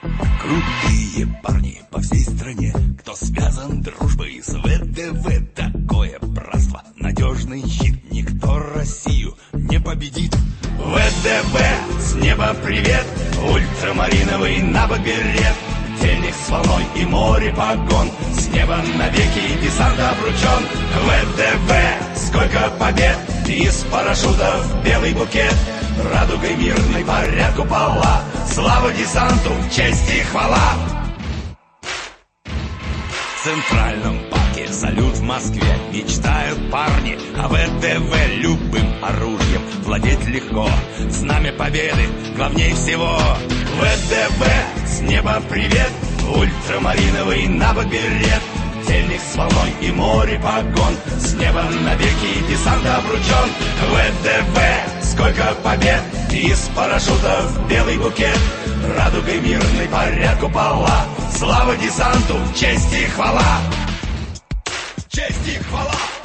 Крутые парни по всей стране, кто связан дружбой с ВДВ. Такое братство, надежный щит, никто Россию не победит. ВДВ, с неба привет, ультрамариновый набоберет. Денег с волной и море погон С неба навеки десант обручен ВДВ, сколько побед Из парашютов белый букет Радугой мирной порядку пола Слава десанту, честь и хвала. В центральном парке салют в Москве. Мечтают парни о ВДВ Любым оружием. Владеть легко. Знамя победы главней всего. ВДВ, с неба привет. Ультрамариновый набоберет Тельник с волной и море погон. С неба навеки десант обручен. ВДВ, сколько побед. Из парашютов белый букет. Радугой мирной порядку пола Слава десанту, честь и хвала. Честь и хвала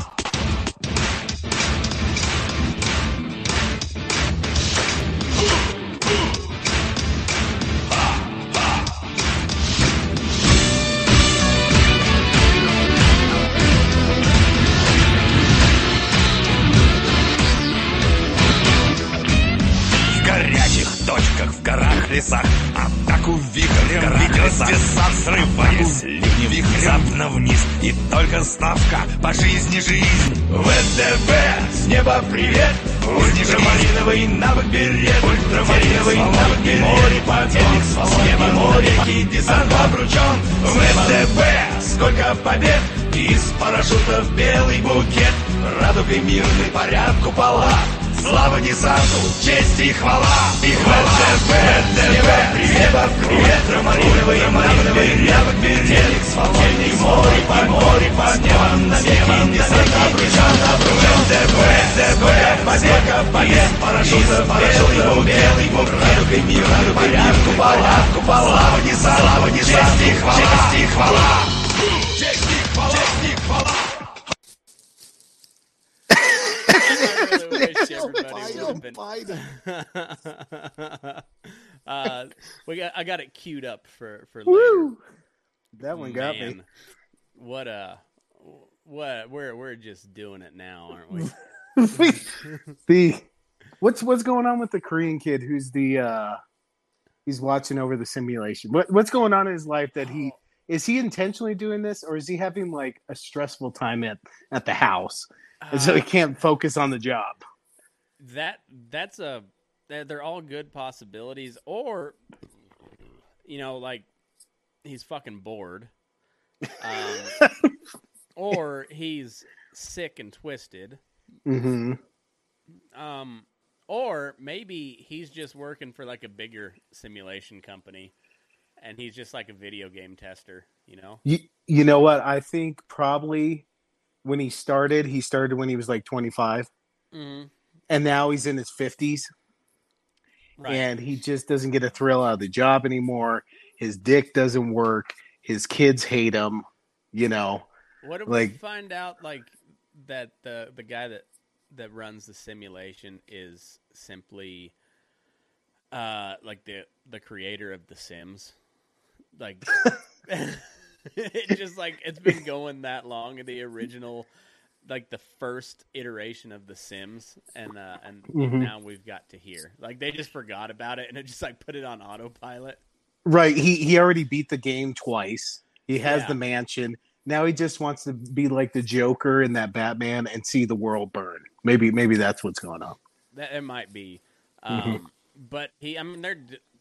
вихрем ведет десант Срываясь ливнем внезапно вниз. И только ставка по жизни жизнь. ВДВ, с неба привет. Ультрамариновый навык берет. Ультрамариновый навык берет. Море подъемник с неба море десант обручен ВДВ, сколько побед. Из парашютов белый букет. Радугой мирный порядку пола Слава десанту, честь и хвала! И хвала! ВДВ, привет, привет! Ромариновый, Ромариновый, навык берет С волной море, по море, по небу Навеки десант обручен ВДВ, ВДВ, побега, побед Парашютов, парашютов, белый бог Радугой мирный порядку, порядку Слава десанту, слава десанту, честь и хвала! Честь и хвала! Честь и хвала, wish everybody Biden, would have Biden. been. uh, we got. I got it queued up for for later. That one got me. What a what? We're we're just doing it now, aren't we? the what's what's going on with the Korean kid who's the uh he's watching over the simulation. What what's going on in his life that he is he intentionally doing this or is he having like a stressful time at at the house and so he Uh, can't focus on the job? That that's a they're, all good possibilities, or you know, like he's fucking bored, um, or he's sick and twisted. mm-hmm. Um, or maybe he's just working for like a bigger simulation company, and he's just like a video game tester. You know? You you know what? I think probably when he started, he started when he was like 25 Mm-hmm. And now he's in his 50s Right. and he just doesn't get a thrill out of the job anymore. His dick doesn't work. His kids hate him. You know, what if like- we find out like that the the guy that that runs the simulation is simply uh like the the creator of the Sims, like. it just like it's been going that long in the original like the first iteration of the sims and uh and Mhm. now we've got to here like they just forgot about it and it just like put it on autopilot right? He he already beat the game twice. He has Yeah. the mansion. Now he just wants to be like the Joker in that Batman and see the world burn. Maybe maybe that's what's going on. that it might be um Mhm. but he i mean they're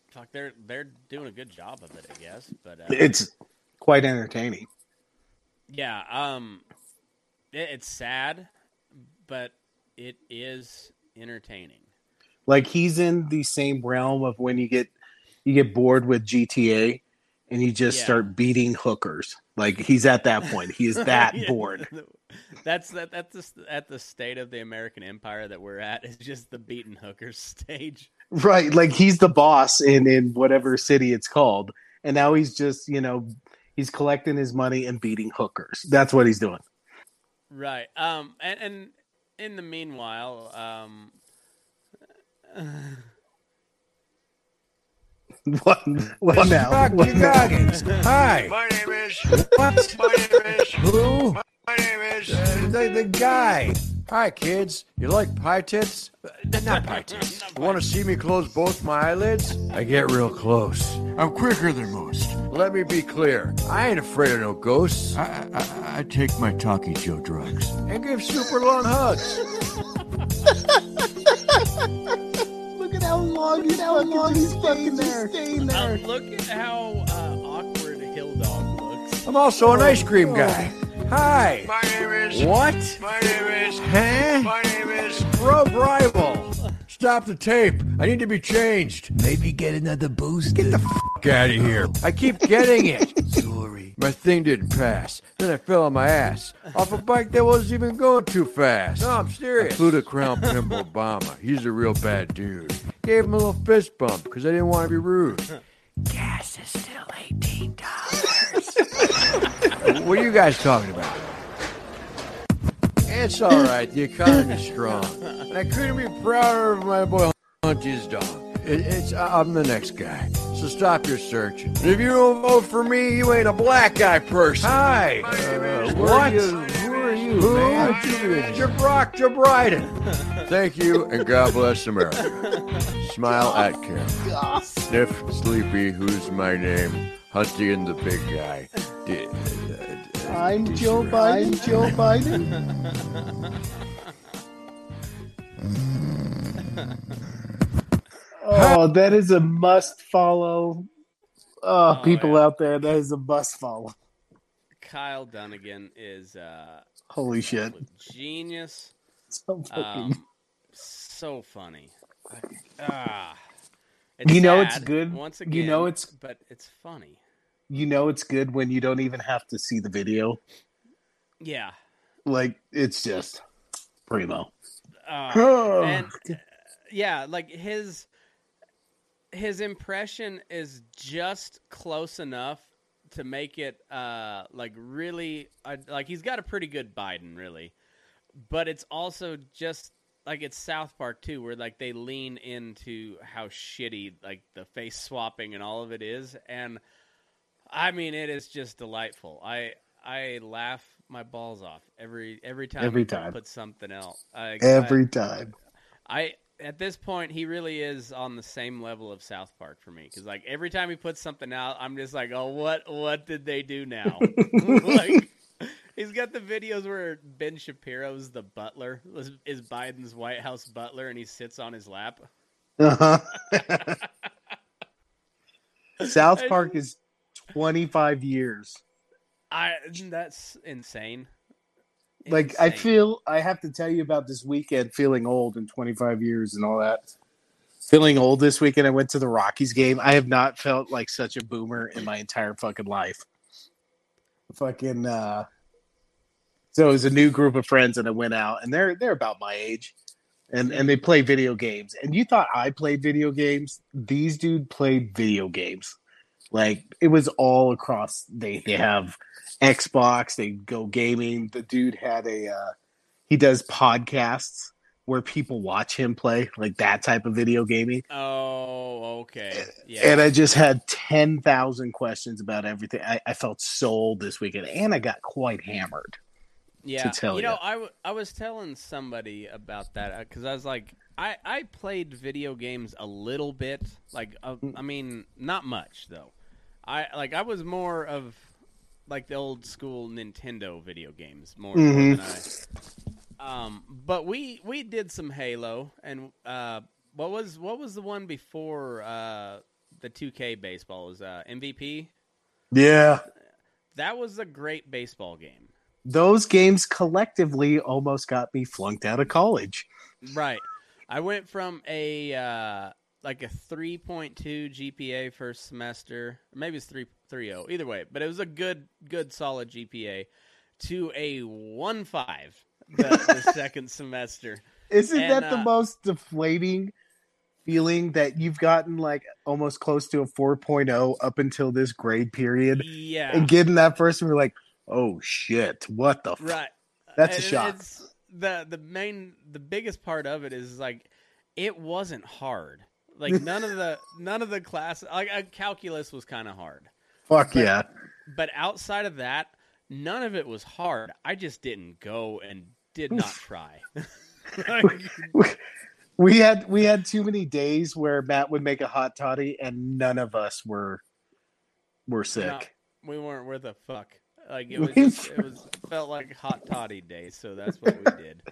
fuck they're they're doing a good job of it i guess but uh, It's quite entertaining. yeah um it's sad but it is entertaining Like he's in the same realm of when you get you get bored with GTA and you just Yeah. start beating hookers. Like he's at that point. He is that Yeah. bored. That's that. That's just at the state of the American empire that we're at. Is just the beaten hookers stage. Right. Like he's the boss in in whatever city it's called. And now he's just, you know, he's collecting his money and beating hookers. That's what he's doing. Right. Um. And and in the meanwhile, um. What? Well, now. Rocky What now? Goggins. Hi. My name is. What? My name is. Who? My name is. Uh, the, the guy. Hi, kids. You like pie tits? Uh, not pie tits. You want to see me close both my eyelids? I get real close. I'm quicker than most. Let me be clear. I ain't afraid of no ghosts. I, I, I take my Talkie Joe drugs and give super long hugs. Look at how long he's how long he's fucking there. Staying Uh, there. look at how uh, awkward Hill Dog looks. I'm also an ice cream guy. Hi. My name is. What? My name is. Huh? My name is. Rub rival. Stop the tape. I need to be changed. Maybe get another boost. Get the f out of here. I keep getting it. Sorry. My thing didn't pass. Then I fell on my ass. Off a bike that wasn't even going too fast. No, I'm serious. I flew to Crown Pimp Obama. He's a real bad dude. Gave him a little fist bump because I didn't want to be rude. Gas is still $18. What are you guys talking about? It's all right. The economy's strong, and I couldn't be prouder of my boy Hunty's dog. It, it's I'm the next guy, so stop your searching. And if you don't vote for me, you ain't a black guy person. Hi. Uh, what? Who are you, Who? man? Jabrock Jabryden. Thank you, and God bless America. Smile at Carol. Sniff Sleepy, who's my name? Hunty and the big guy. Di- uh, I'm Joe disarray. Biden. Joe Biden. oh, that is a must follow. Oh, Oh, people yeah. out there, that is a must follow. Kyle Dunnigan is uh, Holy shit. genius. So fucking- Um, so funny. Ah, it's You know it's good. Once You know it's- but it's funny. You know it's good when you don't even have to see the video. Yeah. Like it's just primo. Uh, and uh, yeah, like his his impression is just close enough to make it uh like really uh, like he's got a pretty good Biden really, but it's also just like it's South Park too, where like they lean into how shitty like the face swapping and all of it is, and I mean it is just delightful. I I laugh my balls off every every time Every he time. puts something else. I, Every time. I at this point he really is on the same level of South Park for me because like every time he puts something out, I'm just like, oh, what what did they do now? like he's got the videos where Ben Shapiro's the butler is- is Biden's White House butler, and he sits on his lap. Uh-huh. South Park is 25 years. I that's insane. Like I feel I have to tell you about this weekend feeling old in 25 years and all that. Feeling old this weekend I went to the Rockies game. I have not felt like such a boomer in my entire fucking life. Fucking uh so it was a new group of friends and I went out and they're they're about my age. And and they play video games. And you thought I played video games? These dude played video games. Like it was all across they they have Xbox, they go gaming. The dude had a uh he does podcasts where people watch him play, like that type of video gaming. Oh, okay. Yeah. And I just had ten thousand questions about everything. I, I felt so old this weekend, and I got quite hammered. yeah. tell you know, ya. I, w- I was telling somebody about that because I was like, I, I played video games a little bit. Like, uh, Mm. I mean, not much though. I like I was more of like the old school Nintendo video games more, more Mhm. than I. Um, but we we did some Halo, and uh, what was what was the one before uh, the 2K baseball? Was uh, MVP? Yeah, That was a great baseball game. those games collectively almost got me flunked out of college. Right. I went from a uh, like a 3.2 GPA first semester, maybe it's 3 3.0. Either way, but it was a good good solid GPA to a 1.5 the, the second semester. Isn't And, that the uh, most deflating feeling that you've gotten like almost close to a 4.0 up until this grade period? Yeah. And getting that first you're like, oh shit, what the fuck? Right. That's a And shock. It's the the main the biggest part of it is like it wasn't hard. Like none of the none of the classes. Like uh, calculus was kind of hard, Fuck But- yeah. but outside of that, none of it was hard. I just didn't go and did not try. Like, We had we had too many days where Matt would make a hot toddy and none of us were were sick. we weren't worth a fuck. Like it was, just, it was felt like hot toddy day. So that's what we did.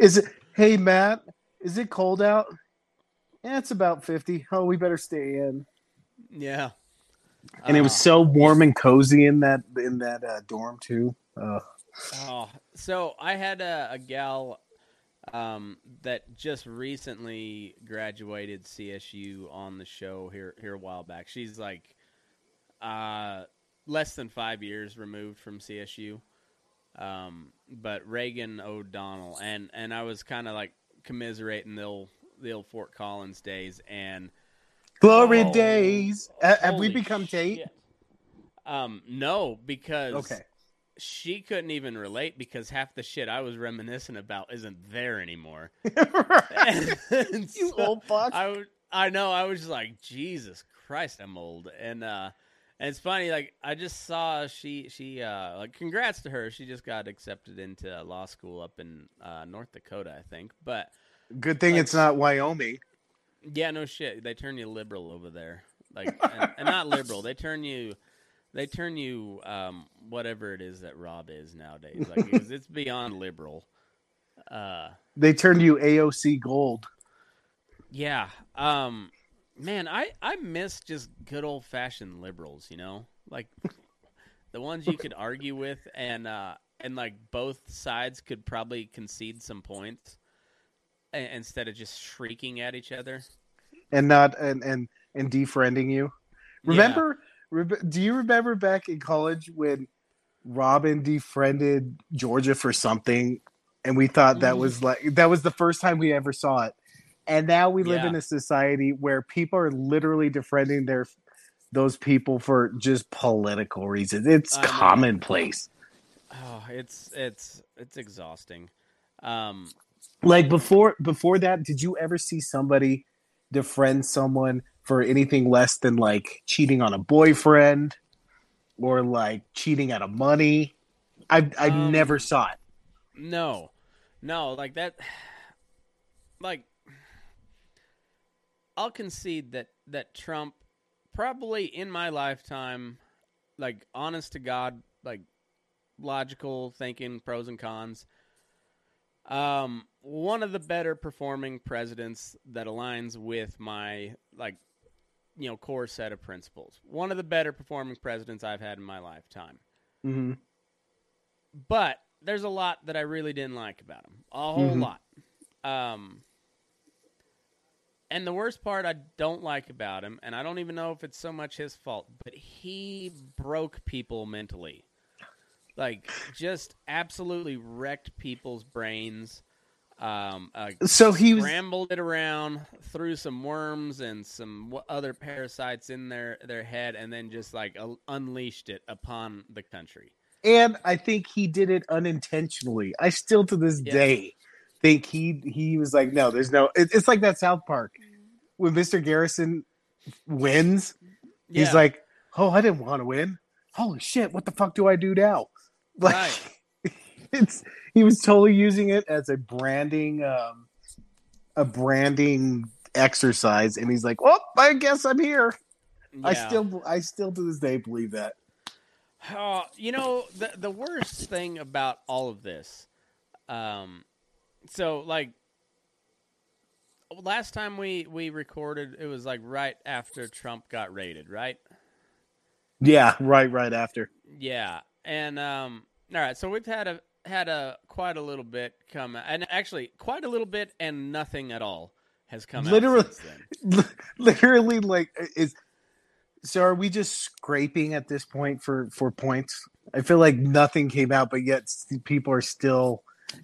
Is it hey Matt, is it cold out? Yeah, it's about fifty. Oh, we better stay in. Yeah, And it was Uh, so warm and cozy in that in that uh, dorm too. Uh, Oh, so I had a, a gal um, that just recently graduated CSU on the show here here a while back. She's like uh, less than five years removed from CSU, um, but Reagan O'Donnell, and and I was kind of like commiserating the old the old Fort Collins days, and glory Oh, days. Ha- have we become Tate? shit. Um, no, because Okay. she couldn't even relate because half the shit I was reminiscing about isn't there anymore. And you so old fuck. I know I was just like Jesus Christ, I'm old, and uh, and it's funny like I just saw she she uh like congrats to her, she just got accepted into law school up in uh, North Dakota, I think, but Good thing like- it's not Wyoming. yeah, no shit. They turn you liberal over there, like, and, and not liberal. They turn you, they turn you, um, whatever it is that Rob is nowadays. Like, it's, it's beyond liberal. Uh, They turned you AOC gold. yeah. Um, man, I I miss just good old fashioned liberals. You know, like the ones you could argue with, and uh, and like both sides could probably concede some points. Instead of just shrieking at each other, and not and and and defriending you. Remember? Re- do you remember back in college when Robin defriended Georgia for something, and we thought that was like that was the first time we ever saw it, and now we live Yeah. in a society where people are literally defriending their those people for just political reasons. It's I know. commonplace. Oh, it's it's it's exhausting. Um, like before before that did you ever see somebody defriend someone for anything less than like cheating on a boyfriend or like cheating out of money i i Um, never saw it no, no, like that. Like, I'll concede that that Trump probably in my lifetime, like honest to God, like logical thinking, pros and cons. Um, one of the better performing presidents that aligns with my like, you know, core set of principles. One of the better performing presidents I've had in my lifetime. mm-hmm. but there's a lot that I really didn't like about him. A whole Mhm. lot. Um, and the worst part I don't like about him, and I don't even know if it's so much his fault, but he broke people mentally. Like, just absolutely wrecked people's brains. Um, uh, so he was it around, threw some worms and some w- other parasites in their, their head, and then just like uh, unleashed it upon the country. and i think he did it unintentionally i still to this Yeah. day think he he was like no there's no it, it's like that south park when mr garrison wins he's Yeah. like oh i didn't want to win holy shit what the fuck do i do now like Right. it's he was totally using it as a branding um a branding exercise. And he's like oh i guess i'm here. I still i still to this day believe that. Oh, you know the the worst thing about all of this, um, so like last time we we recorded, it was like right after Trump got raided, right? yeah right right after. Yeah, and um, all right, so we've had a had a quite a little bit come, and actually quite a little bit and nothing at all has come Literally- out since then. literally like is so are we just scraping at this point for for points i feel like nothing came out but yet people are still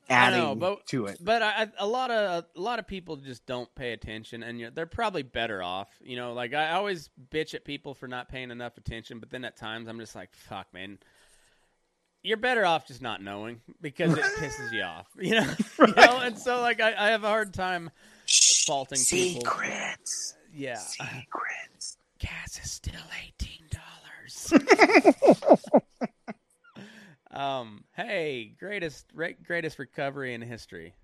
adding know, but- to it But I, a lot of a lot of people just don't pay attention, and you're, they're probably better off. You know, like I always bitch at people for not paying enough attention, but then at times I'm just like, "Fuck, man, you're better off just not knowing because it pisses you off." You know, you know, and so like I, I have a hard time faulting people. secrets yeah. Secrets. Gas is still eighteen dollars. um. Hey, greatest re- greatest recovery in history.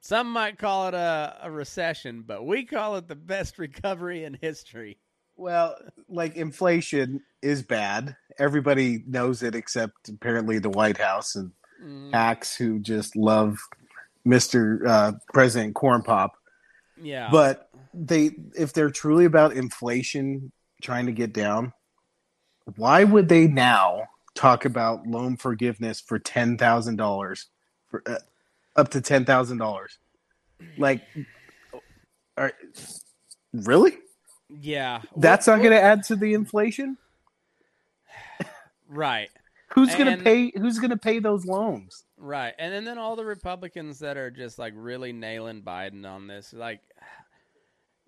Some might call it a, a recession, but we call it the best recovery in history. Well, like inflation is bad. Everybody knows it except apparently the White House and Mm, hacks who just love Mr. Uh, President Corn Pop. yeah, But they, if they're truly about inflation trying to get down, why would they now talk about loan forgiveness for ten thousand dollars, for uh, up to ten thousand dollars? Like, are, really? Yeah, That's Well- not going to add to the inflation. right. Who's going to pay? Who's going to pay those loans? Right. And then, then all the Republicans that are just like really nailing Biden on this, like,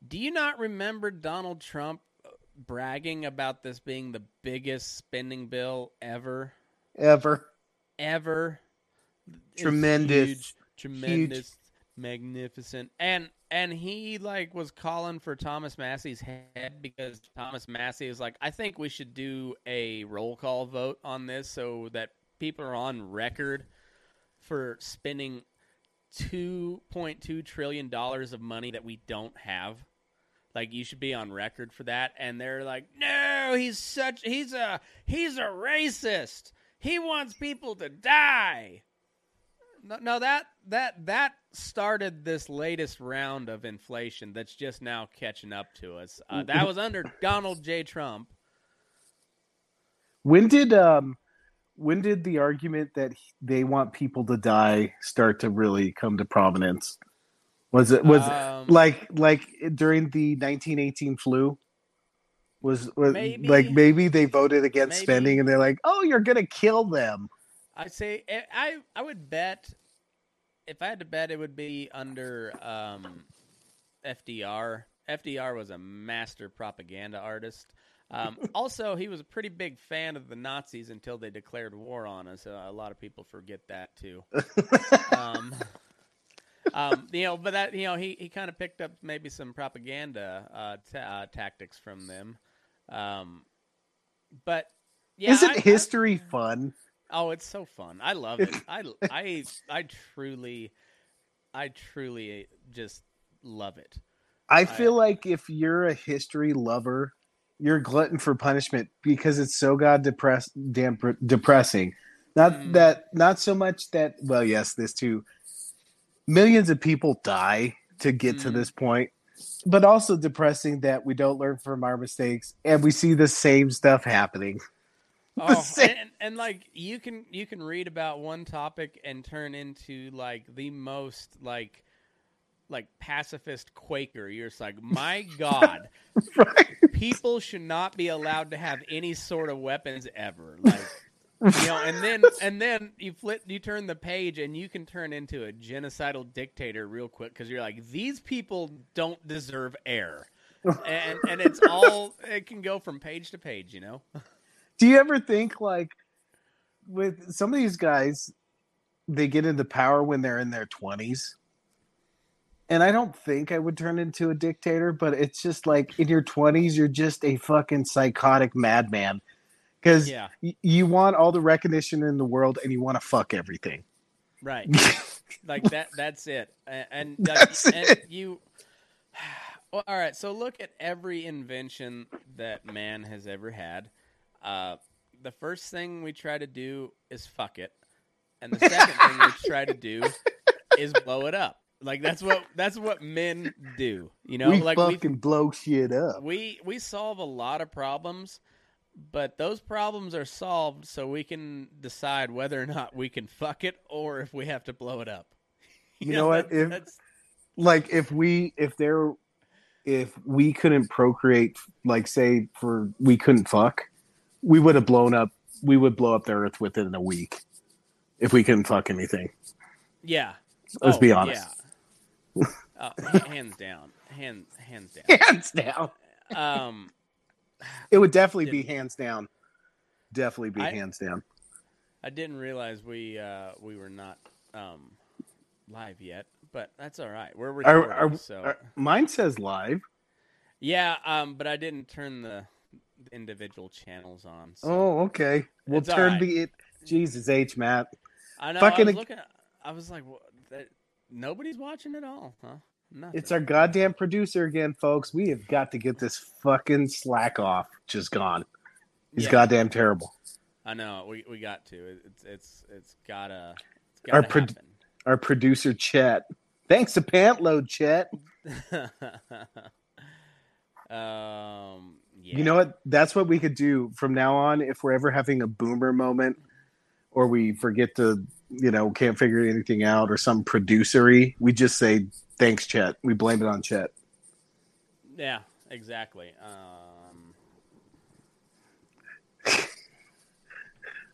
do you not remember Donald Trump uh, bragging about this being the biggest spending bill ever? Ever? Ever? Tremendous. huge, tremendous, magnificent. And and he like was calling for Thomas Massie's head because Thomas Massie is like, I think we should do a roll call vote on this so that people are on record for spending two point two trillion dollars of money that we don't have. Like you should be on record for that. And they're like, No, he's such he's a he's a racist. He wants people to die. No, no, that that that started this latest round of inflation that's just now catching up to us. Uh, that was under Donald J. Trump. When did um, when did the argument that they want people to die start to really come to prominence? Was it was Um, like like during the 1918 flu? Was, was Maybe. like maybe they voted against Maybe. spending and they're like, oh, you're gonna kill them. I say I- I I would bet if I had to bet it would be under um, FDR. FDR was a master propaganda artist. Um, also, he was a pretty big fan of the Nazis until they declared war on us. Uh, a lot of people forget that too. um, um, you know, but that you know, he, he kind of picked up maybe some propaganda uh, ta- uh, tactics from them. Um, but yeah, Isn't I- I- history fun? Oh, it's so fun. I love it. I I I truly I truly just love it. I feel like if you're a history lover, you're glutton for punishment because it's so god depress damn depressing. Not Mm. that not so much that well, yes, this too. Millions of people die to get to Mm. this point, but also depressing that we don't learn from our mistakes and we see the same stuff happening. Oh, and, and like you can you can read about one topic and turn into like the most like like pacifist Quaker. You're just like, my God, right? people should not be allowed to have any sort of weapons ever. Like you know, and then and then you flip, you turn the page, and you can turn into a genocidal dictator real quick because you're like, these people don't deserve air, and and it's all it can go from page to page, you know. Do you ever think like with some of these guys, they get into power when they're in their twenties? And I don't think I would turn into a dictator, but it's just like in your twenties, you're just a fucking psychotic madman because Yeah, y- you want all the recognition in the world and you want to fuck everything. right. like that. That's it. And, and, That's and it. you. Well, all right. So look at every invention that man has ever had. Uh, the first thing we try to do is fuck it, and the second thing we try to do is blow it up. Like that's what that's what men do. You know, we like fucking blow shit up. we we solve a lot of problems, but those problems are solved so we can decide whether or not we can fuck it or if we have to blow it up. You know what? that- If- that's like if we if there if we couldn't procreate like say for we couldn't fuck we would have blown up we would blow up the earth within a week if we couldn't fuck anything yeah. Let's Oh, be honest. Yeah. Uh, hands down, hand hands down. hands down Um, it would definitely be hands down definitely be I- hands down I didn't realize we uh, we were not um, live yet, but that's all right. We're our, recording, our, so our- mine says live Yeah, um, but I didn't turn the individual channels on. So. Oh, okay. We'll It's turn alright. the it. Jesus H, Matt. I know. fucking I was looking. I was like, what, that, nobody's watching at all, huh? Nothing. It's our goddamn producer again, folks. We have got to get this fucking slack off. Just gone. He's Yeah. goddamn terrible. I know. We we got to. It- It's it's it's gotta. It's Our gotta prod- Our producer Chet. Thanks to Pantload, Chet. um. Yeah. You know what? That's what we could do from now on. If we're ever having a boomer moment, or we forget to, you know, can't figure anything out, or some producery, we just say thanks, Chet. We blame it on Chet. Yeah. Exactly. Um.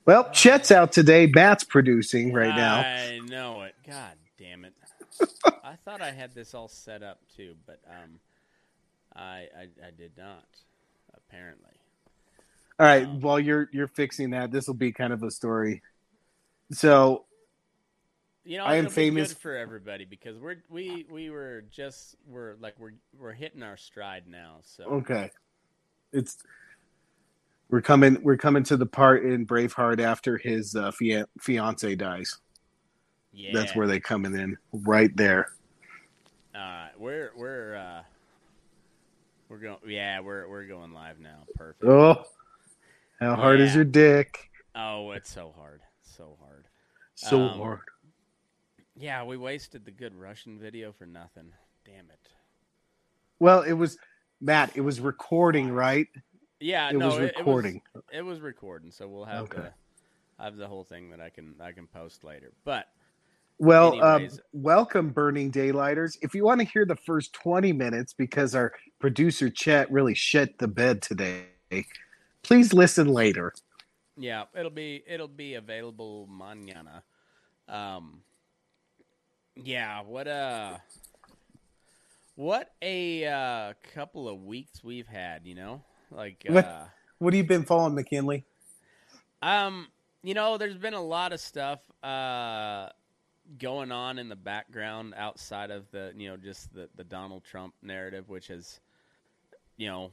Well, Chet's out today. Matt's producing right now. I know it. God damn it. I thought I had this all set up too, but um, I I, I did not. Apparently. All right, Um, while you're you're fixing that, this will be kind of a story. So You know, I am famous- good for everybody because we're we we were just we're like we're we're hitting our stride now. So okay, it's we're coming we're coming to the part in Braveheart after his uh, fia- fiance dies. yeah, That's where they coming in right there. All right, we're we're uh, we're going. Yeah, we're we're going live now. Perfect. Oh, how hard is your dick? Oh, it's so hard, so hard. So Um, hard. Yeah, we wasted the good Russian video for nothing. Damn it. Well, it was Matt. It was recording, right? Yeah, It no, was it- recording. It was, it was recording, so we'll have Okay. the I have the whole thing that I can I can post later. But Well, um, welcome, Burning Daylighters. If you want to hear the first 20 minutes, because our producer Chet really shit the bed today, please listen later. Yeah, it'll be it'll be available mañana. Um, yeah, what a what a uh, couple of weeks we've had. You know, like What? uh, What have you been following, McKinley? um, you know, there's been a lot of stuff uh going on in the background outside of the you know just the the Donald Trump narrative, which is you know,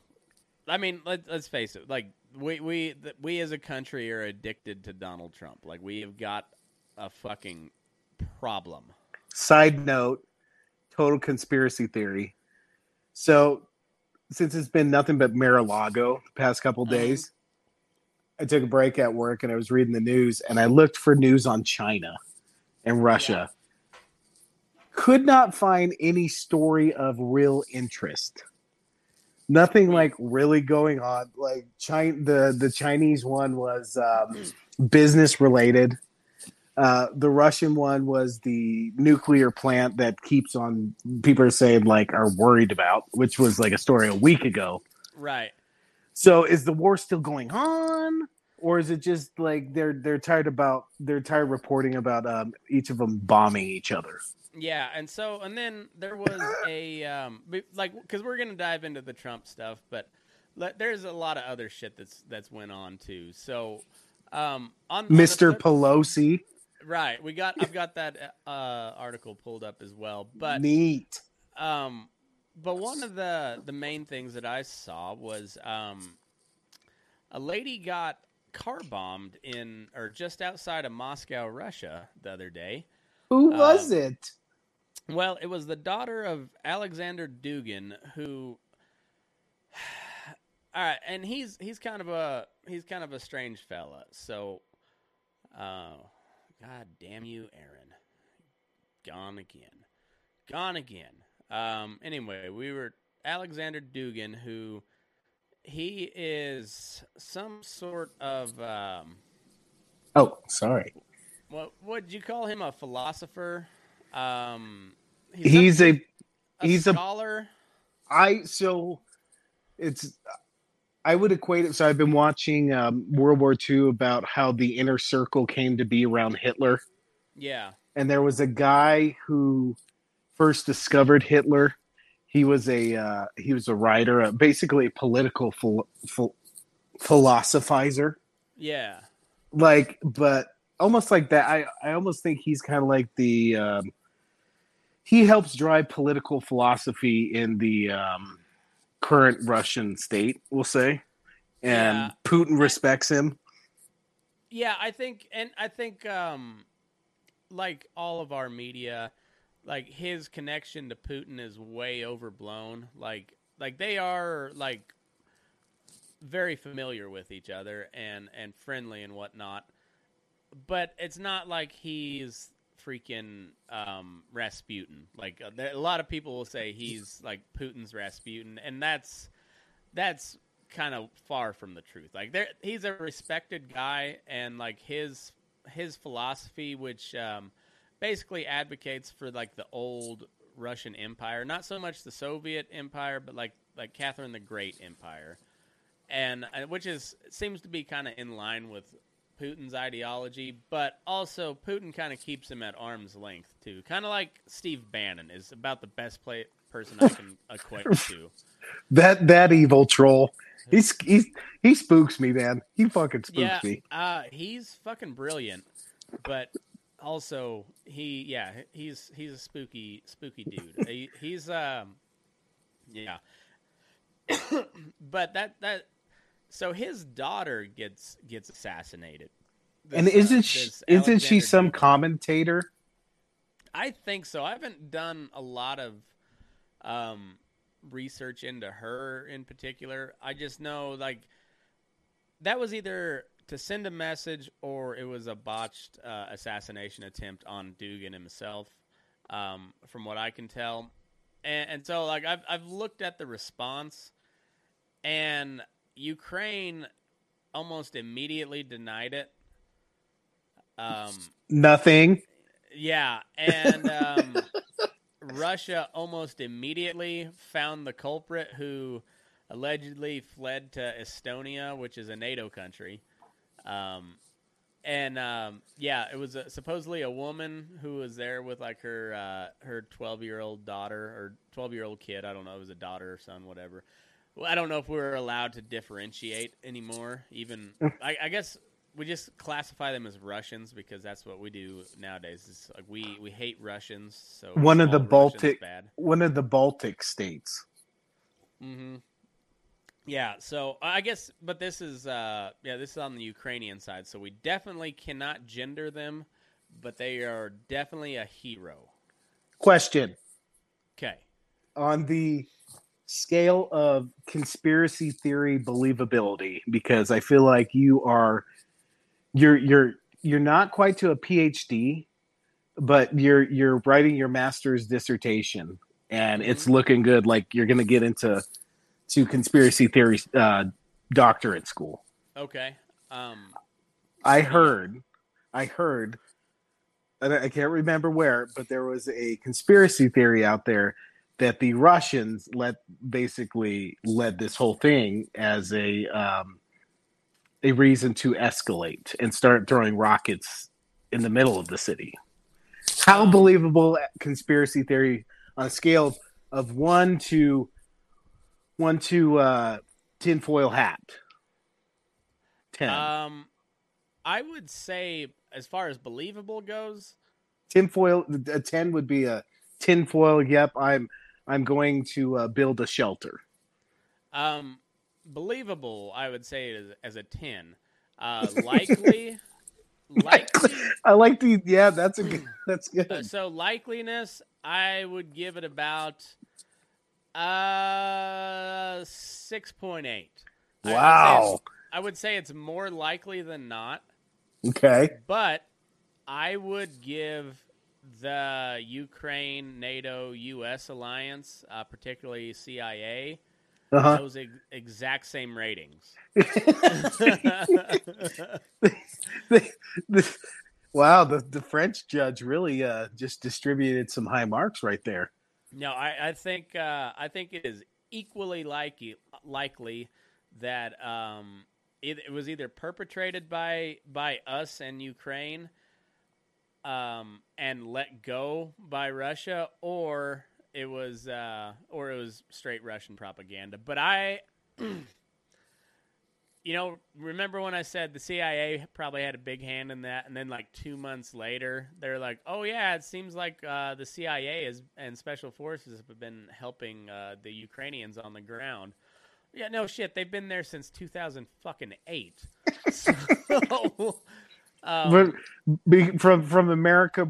I mean, let, let's face it, like we we th- we as a country are addicted to Donald Trump. Like we have got a fucking problem. Side note, total conspiracy theory. So, since it's been nothing but Mar-a-Lago the past couple Uh-huh. days, I took a break at work and I was reading the news and I looked for news on China and Russia. Could not find any story of real interest. Nothing like really going on. Like China, the the Chinese one was um, business related. Uh, the Russian one was the nuclear plant that keeps on. People are saying like are worried about, which was like a story a week ago. Right. So is the war still going on, or is it just like they're they're tired about they're tired reporting about um, each of them bombing each other? Yeah, and so and then there was a um like because we're gonna dive into the Trump stuff, but le- there's a lot of other shit that's that's went on too. So um on on the Pelosi, right, we got I've got that uh article pulled up as well, but neat. um but one of the the main things that I saw was um a lady got car bombed in or just outside of Moscow, Russia, the other day. Who Uh, was it? Well, it was the daughter of Alexander Dugin who All right, and he's he's kind of a he's kind of a strange fella. So uh god damn you, Aaron. Gone again. Gone again. Um anyway, we were Alexander Dugin who he is some sort of um Oh, sorry. what would you call him a philosopher? Um He's some- a a he's a- scholar. I so it's I would equate it. So I've been watching um, World War II about how the inner circle came to be around Hitler, Yeah. and there was a guy who first discovered Hitler. He was a uh, he was a writer, uh, basically a political phil- phil- philosophizer, Yeah. like but almost like that. I I almost think he's kind of like the um, he helps drive political philosophy in the um, current Russian state, we'll say, and Yeah. Putin respects him. Yeah, I think, and I think, um, like all of our media, like his connection to Putin is way overblown. Like, like they are like very familiar with each other and and friendly and whatnot. But it's not like he's freaking um, Rasputin. Like uh, a lot of people will say he's like Putin's Rasputin, and that's that's kind of far from the truth. Like there, he's a respected guy, and like his his philosophy, which um, basically advocates for like the old Russian Empire, not so much the Soviet Empire, but like like Catherine the Great Empire, and uh, which is seems to be kind of in line with Putin's ideology, but also Putin kind of keeps him at arm's length too. Kind of like Steve Bannon is about the best play person I can equate to. That that evil troll. He's he's he spooks me, man. He fucking spooks yeah, me. uh, he's fucking brilliant, but also he, yeah, he's he's a spooky spooky dude. he, he's um, yeah, but that that so his daughter gets gets assassinated, And This, uh, isn't she, isn't she some Dugin. commentator? I think so. I haven't done a lot of um, research into her in particular. I just know like that was either to send a message or it was a botched uh, assassination attempt on Dugin himself, um, from what I can tell. And, and so like I've I've looked at the response, and Ukraine almost immediately denied it. Um, Nothing. yeah, and um, Russia almost immediately found the culprit who allegedly fled to Estonia, which is a NATO country. Um, and um, yeah, it was a, supposedly a woman who was there with like her uh, her twelve year old daughter or twelve year old kid. I don't know, it was a daughter or son, whatever. Well, I don't know if we're allowed to differentiate anymore. Even I, I guess we just classify them as Russians because that's what we do nowadays. Is like we we hate Russians. So One of the Baltic- bad. One of the Baltic states. hmm Yeah, so I guess, but this is, uh, yeah, this is on the Ukrainian side, so we definitely cannot gender them, but they are definitely a hero. Question Okay. on the scale of conspiracy theory believability, because I feel like you are you're you're you're not quite to a PhD, but you're you're writing your master's dissertation, and it's Mhm. looking good. Like you're going to get into to conspiracy theory uh, doctorate school. Okay. Um, I heard, I heard, and I can't remember where, but there was a conspiracy theory out there that the Russians let basically led this whole thing as a um, a reason to escalate and start throwing rockets in the middle of the city. How believable conspiracy theory on a scale of one to one to uh, tinfoil hat? Ten. um, I would say, as far as believable goes, tinfoil a 10 would be a tinfoil yep i'm i'm going to uh, build a shelter um, believable, I would say as, as a 10. Uh, likely, likely, i like the yeah that's a good that's good Uh, so likeliness, I would give it about uh six point eight. wow I would say it's more likely than not, okay but I would give the Ukraine, NATO, U.S. alliance, uh, particularly CIA, uh-huh. those ex- exact same ratings. The- the- wow the, the french judge really uh just distributed some high marks right there No, I, I think uh, I think it is equally likely likely that um, it, it was either perpetrated by by us and Ukraine, um, and let go by Russia, or it was uh, or it was straight Russian propaganda. But I. you know, remember when I said the CIA probably had a big hand in that, and then like two months later, they're like, "Oh yeah, it seems like uh, the CIA is and special forces have been helping uh, the Ukrainians on the ground." Yeah, no shit, they've been there since two thousand fucking eight. so, um, from from America,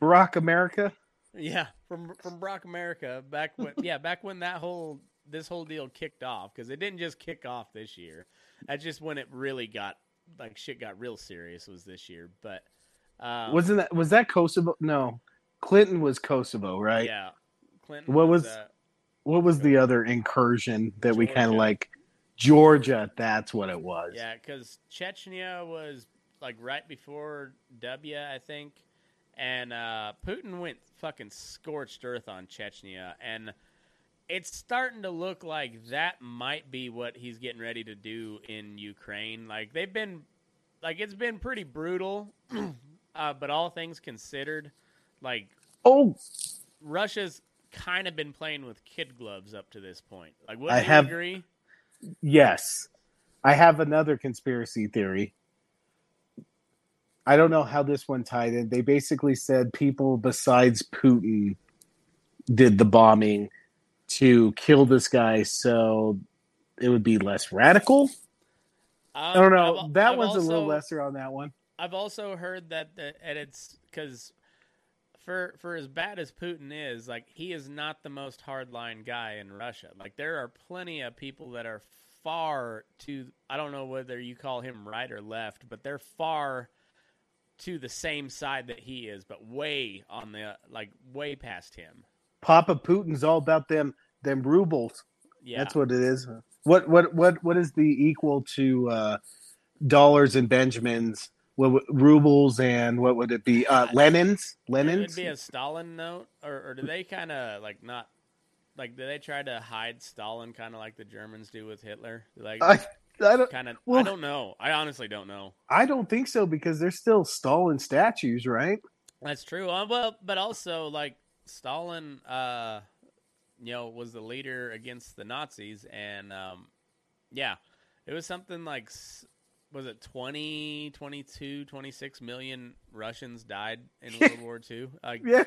Barack America. Yeah, from from Brock America back when yeah back when that whole this whole deal kicked off because it didn't just kick off this year. That's just when it really got like shit got real serious was this year. But um, Wasn't that was that Kosovo? No, Clinton was Kosovo, right? yeah, Clinton. What was- uh, What was the other incursion that we kind of like? Georgia. That's what it was. yeah, because Chechnya was like right before W, I think, and uh, Putin went fucking scorched earth on Chechnya, and it's starting to look like that might be what he's getting ready to do in Ukraine. Like they've been, like it's been pretty brutal, uh, but all things considered, like Oh, Russia's kind of been playing with kid gloves up to this point. Like, would I you have- agree? yes. I have another conspiracy theory. I don't know how this one tied in. They basically said people besides Putin did the bombing to kill this guy so it would be less radical. I don't know. Um, I've- that I've one's a little lesser on that one. I've also heard that the, and it's because for for as bad as Putin is, like he is not the most hardline guy in Russia. Like there are plenty of people that are far to I don't know whether you call him right or left, but they're far to the same side that he is, but way on the like way past him. Papa Putin's all about them them rubles. Yeah, That's what it is. What what what what is the equal to uh, dollars and Benjamins? What rubles and what would it be? Uh, Lenins. It would be a Stalin note, or, or do they kind of like not like do they try to hide Stalin kind of like the Germans do with Hitler? Like I I don't kind of. I don't know. I honestly don't know. I don't think so because they're still Stalin statues, right? That's true. Uh, well, but also like Stalin, uh, you know, was the leader against the Nazis, and um, yeah, it was something like was it 20, 22, 26 million Russians died in World War II. Like Yeah.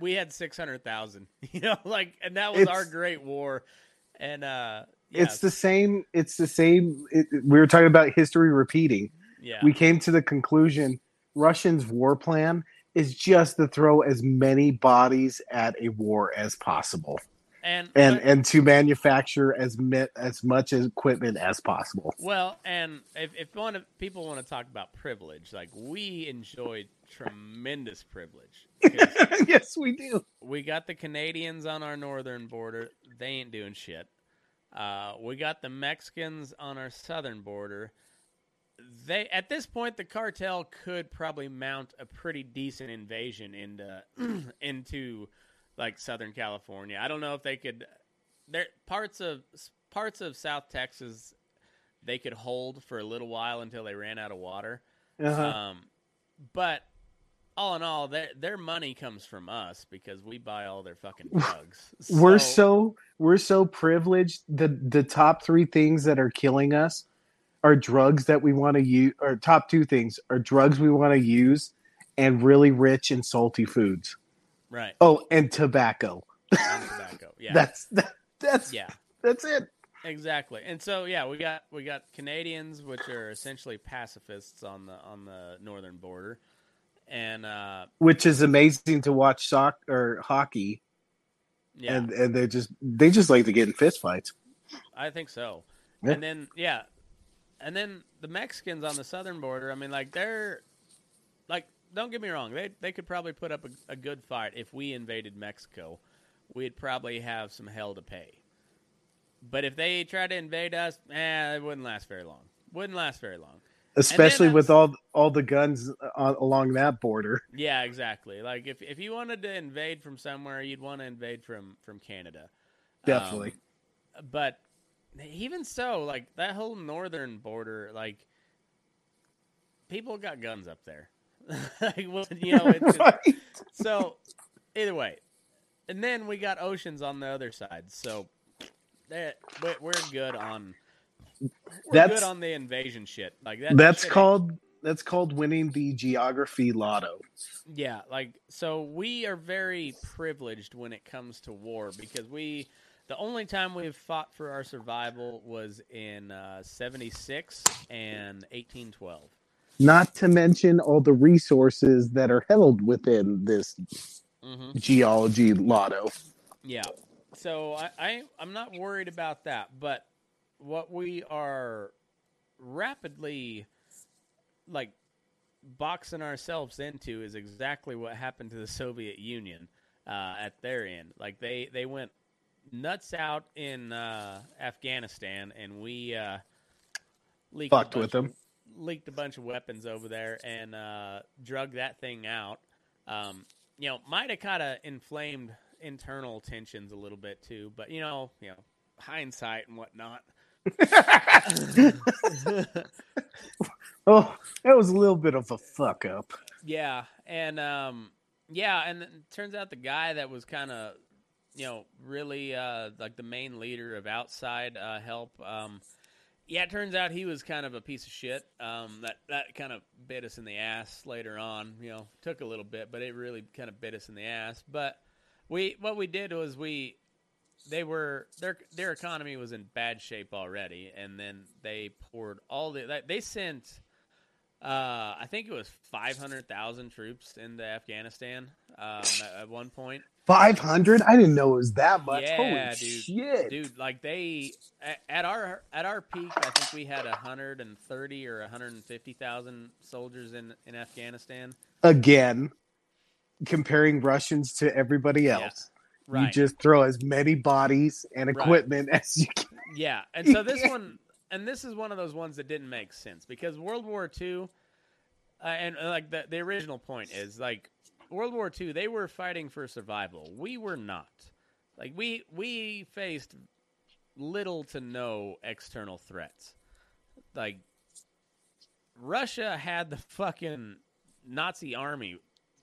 we had six hundred thousand. You know, like and that was our Great War, and uh, It's the same. It's the same. It, we were talking about history repeating. yeah. We came to the conclusion Russians' war plan is just to throw as many bodies at a war as possible. and and but- and to manufacture as mi- as much equipment as possible. Well, and if if one of, people want to talk about privilege, like we enjoyed tremendous privilege. yes, we do. we got the Canadians on our northern border; they ain't doing shit. Uh, we got the Mexicans on our southern border. They at this point, the cartel could probably mount a pretty decent invasion into into like Southern California. I don't know if they could. There parts of parts of South Texas they could hold for a little while until they ran out of water. Uh-huh. Um, but all in all, their their money comes from us because we buy all their fucking drugs. we're so we're so privileged. The the top three things that are killing us are drugs that we want to use. Or top two things are drugs we want to use, and really rich and salty foods. right. Oh, and tobacco. And tobacco. Yeah. That's that, that's yeah. that's it. Exactly. And so yeah, we got we got Canadians which are essentially pacifists on the on the northern border. And uh Which is amazing to watch soccer or hockey, yeah, and and they just they just like to get in fistfights. I think so. Yeah. And then yeah. And then the Mexicans on the southern border, I mean like they're like don't get me wrong, they they could probably put up a, a good fight if we invaded Mexico. We'd probably have some hell to pay. But if they try to invade us, eh, it wouldn't last very long. Wouldn't last very long. especially with all all the guns on, along that border. Yeah, exactly. Like if if you wanted to invade from somewhere, you'd want to invade from from Canada. Definitely. Um, but even so, like that whole northern border, like people got guns up there. like, well, you know, it's, right. so either way, and then we got oceans on the other side. So that we- we're good on We're That's- good on the invasion shit. Like that. That's shit called that's called winning the geography lotto. Yeah, like so we are very privileged when it comes to war because we the only time we've fought for our survival was in uh, 76 and 1812. Not to mention all the resources that are held within this Mm-hmm. geology lotto. Yeah. So I, I I'm not worried about that, but what we are rapidly like boxing ourselves into is exactly what happened to the Soviet Union uh, at their end. Like they they went nuts out in uh, Afghanistan, and we uh, leaked a Fucked with bunch of- them. leaked a bunch of weapons over there and uh, drug that thing out. Um, you know, might have kind of inflamed internal tensions a little bit too, but you know, you know, hindsight and whatnot. Oh, that was a little bit of a fuck up. Yeah, and um, yeah, and it turns out the guy that was kind of, you know, really uh, like the main leader of outside uh, help. Um, yeah, it turns out he was kind of a piece of shit. Um, that that kind of bit us in the ass later on. You know, took a little bit, but it really kind of bit us in the ass. But we what we did was we they were their their economy was in bad shape already, and then they poured all the they- sent. Uh, I think it was five hundred thousand troops into Afghanistan um, at, at one point. Five hundred? I didn't know it was that much. Yeah, Holy dude. shit! Dude, like they at, our at our peak, I think we had hundred and thirty or hundred and fifty thousand soldiers in in Afghanistan. Again, comparing Russians to everybody Yeah, else, Right. you just throw as many bodies and Right. equipment as you can. Yeah, and so this one, and this is one of those ones that didn't make sense because World War II, uh, and uh, like the the original point is like World War II, they were fighting for survival. We were not. Like we we faced little to no external threats. Like Russia had the fucking Nazi army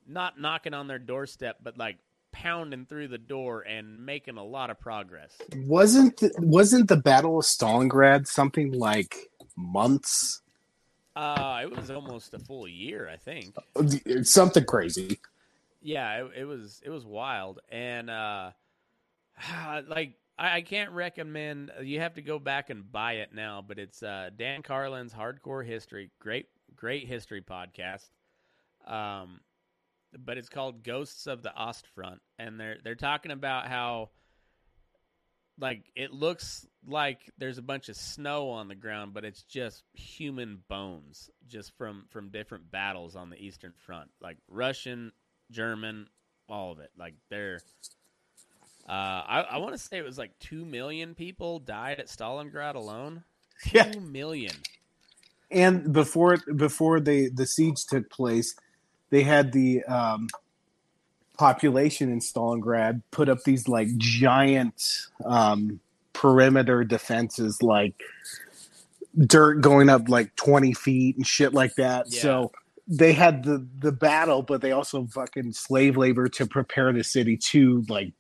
not knocking on their doorstep, but like pounding through the door and making a lot of progress. Wasn't the, wasn't the Battle of Stalingrad something like months? Uh, it was almost a full year, I think. It's something crazy. Yeah, it, it was it was wild, and uh, like I, I can't recommend. You have to go back and buy it now, but it's uh, Dan Carlin's Hardcore History, great great history podcast. Um, but it's called Ghosts of the Ostfront, and they're they're talking about how like it looks like there's a bunch of snow on the ground, but it's just human bones, just from from different battles on the Eastern Front, like Russian, German, all of it. Like they're, uh, I, I want to say it was like two million people died at Stalingrad alone. Yeah. Two million. And before before they the siege took place, they had the um, population in Stalingrad put up these like giant um, perimeter defenses, like dirt going up like twenty feet and shit like that. Yeah. So they had the the battle, but they also fucking slave labor to prepare the city to like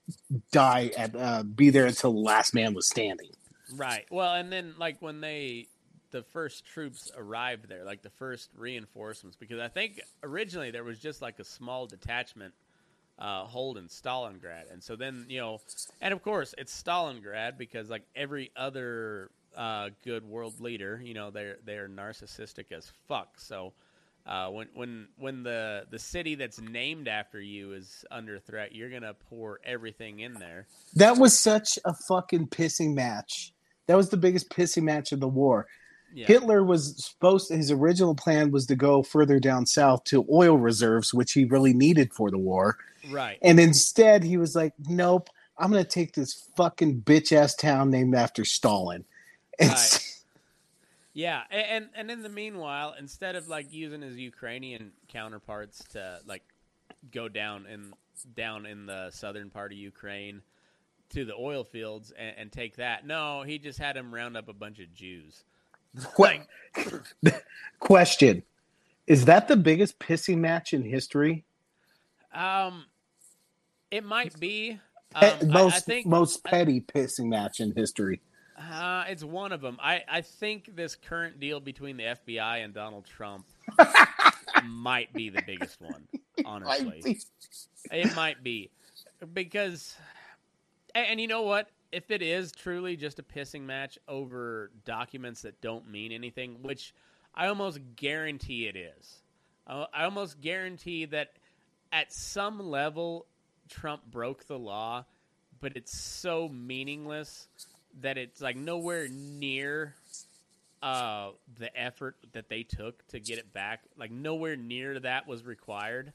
die at uh, be there until the last man was standing. Right. Well, and then like when they the first troops arrived there, like the first reinforcements, because I think originally there was just like a small detachment uh, holding Stalingrad, and so then you know, and of course it's Stalingrad because like every other uh, good world leader, you know, they're they're narcissistic as fuck. So. Uh, when when when the the city that's named after you is under threat, you're gonna pour everything in there. That was such a fucking pissing match. That was the biggest pissing match of the war. Yeah. Hitler was supposed his original plan was to go further down south to oil reserves, which he really needed for the war. Right. And instead he was like, Nope, I'm gonna take this fucking bitch ass town named after Stalin. And Right. Yeah, and and in the meanwhile, instead of like using his Ukrainian counterparts to like go down in down in the southern part of Ukraine to the oil fields and, and take that, no, he just had him round up a bunch of Jews. que- question. Is that the biggest pissing match in history? Um, it might be. Um, Pe- I- most I, think most petty pissing match in history. Uh, it's one of them. I, I think this current deal between the FBI and Donald Trump might be the biggest one. Honestly, it might be because, and, and you know what? If it is truly just a pissing match over documents that don't mean anything, which I almost guarantee it is, I I almost guarantee that at some level Trump broke the law, but it's so meaningless that it's like nowhere near uh, the effort that they took to get it back. Like nowhere near that was required.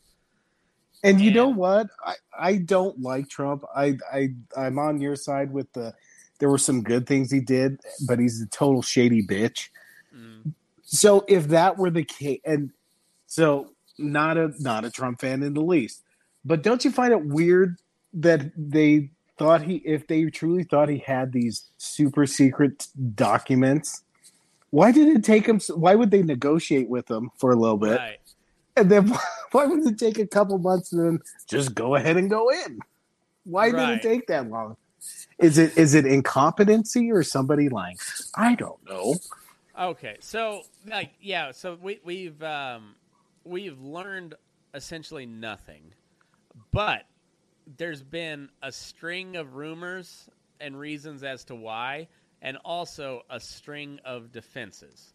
And you know what? I, I don't like Trump. I, I I'm on your side with the there were some good things he did, but he's a total shady bitch. Mm. So if that were the case and so not a not a Trump fan in the least. But don't you find it weird that they thought he if they truly thought he had these super secret documents, why did it take him why would they negotiate with him for a little bit? Right. And then why would it take a couple months and then just go ahead and go in? Why did it take that long? Is it is it incompetency or somebody lying? I don't know. Okay, so like yeah, so we we've um, we've learned essentially nothing, but there's been a string of rumors and reasons as to why, and also a string of defenses.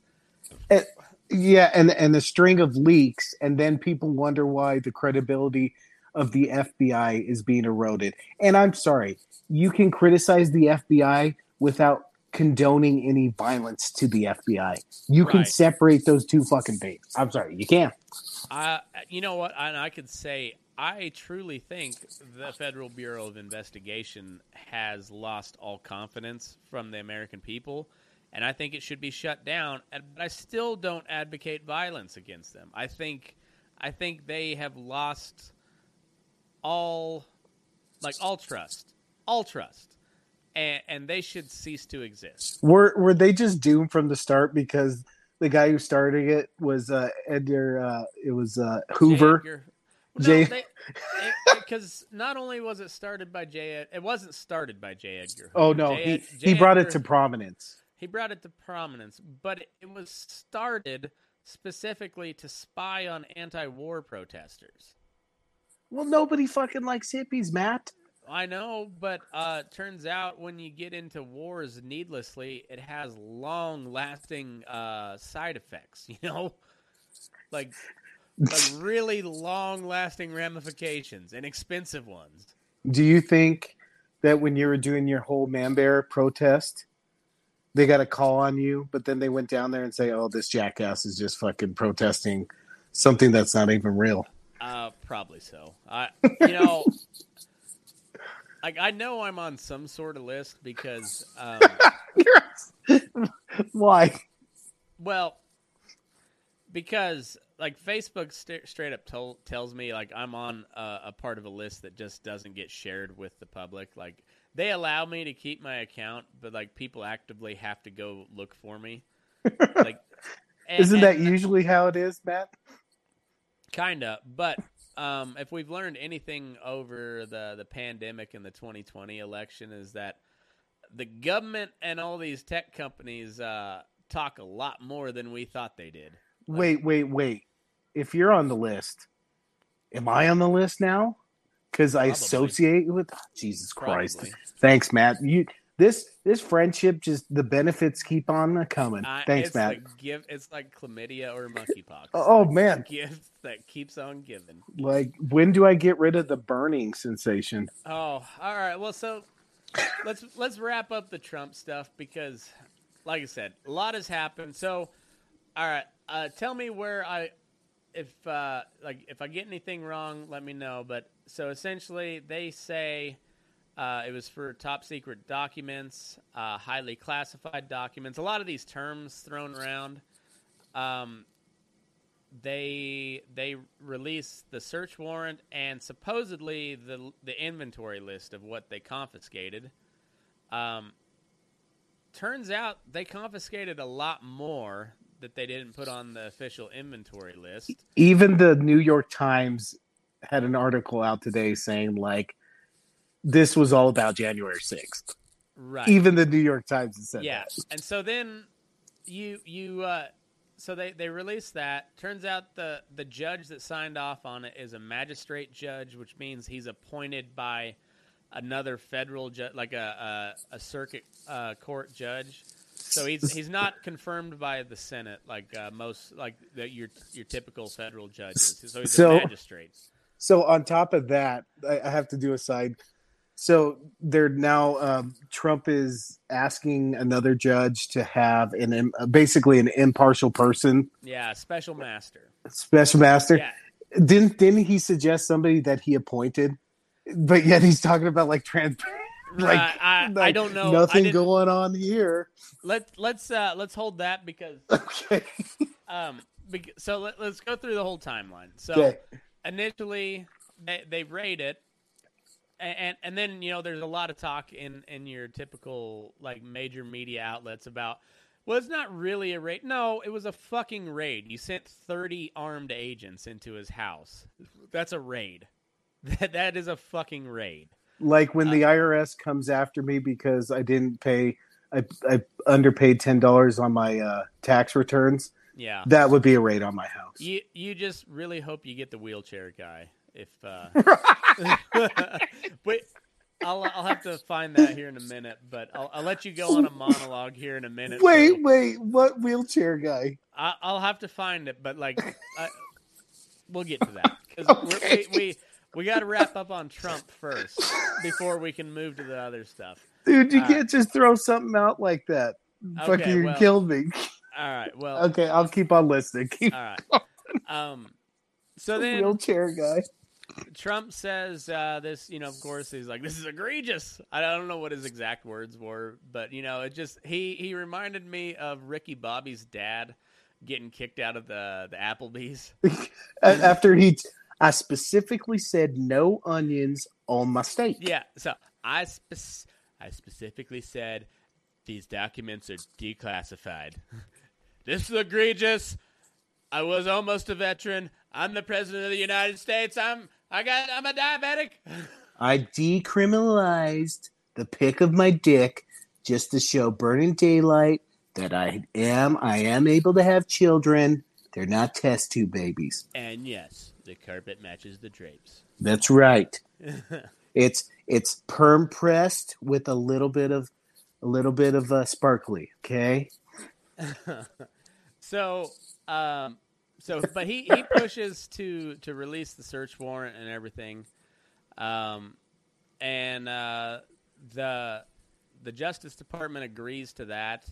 Yeah, and and a string of leaks, and then people wonder why the credibility of the FBI is being eroded. And I'm sorry, you can criticize the FBI without condoning any violence to the FBI. You can separate those two fucking things. I'm sorry, you can't. I, you know what? And I could say I truly think the Federal Bureau of Investigation has lost all confidence from the American people, and I think it should be shut down. But I still don't advocate violence against them. I think, I think they have lost all, like all trust, all trust, and and they should cease to exist. Were were they just doomed from the start because the guy who started it was uh Edgar uh it was uh Hoover. J. Edgar- J- No, because not only was it started by Jay, Ed- It wasn't started by J. Edgar. Oh no, J. he Ed- he brought it to prominence. He brought it to prominence, but it was started specifically to spy on anti-war protesters. Well, nobody fucking likes hippies, Matt. I know, but uh, turns out when you get into wars needlessly, it has long-lasting uh, side effects. You know, like like really long-lasting ramifications and expensive ones. Do you think that when you were doing your whole man bear protest, they got a call on you, but then they went down there and say, "Oh, this jackass is just fucking protesting something that's not even real." Uh, probably so. I, you know, like I know I'm on some sort of list because, um, Why? well, because like Facebook st- straight up tol- tells me like I'm on a, a part of a list that just doesn't get shared with the public. Like they allow me to keep my account, but like people actively have to go look for me. Like, and- Isn't that and- usually how it is, Matt? Kinda, but um, if we've learned anything over the the pandemic and the 2020 election, is that the government and all these tech companies uh, talk a lot more than we thought they did. Wait, wait, wait. If you're on the list, am I on the list now? Because I Probably. associate with Jesus Christ. Probably. Thanks, Matt. You this this friendship just the benefits keep on coming. Uh, Thanks, it's Matt. Like give, it's like chlamydia or monkeypox. Oh man, gift that keeps on giving. like when do I get rid of the burning sensation? Oh, all right. Well, so let's let's wrap up the Trump stuff because, like I said, a lot has happened. So, all right, uh, tell me where I, if uh, like if I get anything wrong, let me know. But so essentially, they say uh, it was for top secret documents, uh, highly classified documents. A lot of these terms thrown around. Um, they they released the search warrant and supposedly the the inventory list of what they confiscated. Um, turns out they confiscated a lot more that they didn't put on the official inventory list. Even the New York Times had an article out today saying like this was all about January sixth. right. Even the New York Times said yeah, that. and so then you you uh, so they they released that. Turns out the the judge that signed off on it is a magistrate judge, which means he's appointed by another federal judge, like a a, a circuit uh, court judge. So he's he's not confirmed by the Senate like uh, most like the, your your typical federal judges. So he's So- a magistrate. So on top of that, I, I have to do a side. So they're now um, Trump is asking another judge to have an basically an impartial person, Yeah, special master. special master. Yeah, Didn't didn't he suggest somebody that he appointed? But yet he's talking about like trans. Like, Right, I, I like, don't know. Nothing going on here. Let let's uh, let's hold that because Okay. um so let, let's go through the whole timeline. So Okay. initially they they raid it, and, and and then you know there's a lot of talk in in your typical like major media outlets about. Well, it's not really a raid. No, it was a fucking raid. You sent 30 armed agents into his house. That's a raid. That that is a fucking raid. Like when Uh, the IRS comes after me because I didn't pay, I, I underpaid ten dollars on my uh, tax returns. Yeah. That would be a raid on my house. You you just really hope you get the wheelchair guy. If uh wait, I'll I'll have to find that here in a minute, but I'll I'll let you go on a monologue here in a minute. Wait, so wait, what wheelchair guy? I, I'll have to find it, but like, I, we'll get to that because Okay. we we we got to wrap up on Trump first before we can move to the other stuff. Dude, you Uh, can't just throw something out like that. Okay, Fucking well- killed me. All right, well, Okay, I'll keep on listening. Keep all right. Um, so the then wheelchair guy. Trump says uh, this, you know, of course, he's like, "This is egregious." I don't know what his exact words were, but you know, it just he he reminded me of Ricky Bobby's dad getting kicked out of the the Applebee's. After he, I specifically said no onions on my steak. Yeah, so I spec- I specifically said these documents are declassified. this is egregious. I was almost a veteran. I'm the president of the United States. I'm I got I'm a diabetic. I decriminalized the pick of my dick just to show burning daylight that I am I am able to have children. They're not test tube babies. And yes, the carpet matches the drapes. That's right. It's it's perm pressed with a little bit of a little bit of uh, sparkly. Okay. so, um, so, but he, he pushes to to release the search warrant and everything, um, and uh, the the Justice Department agrees to that,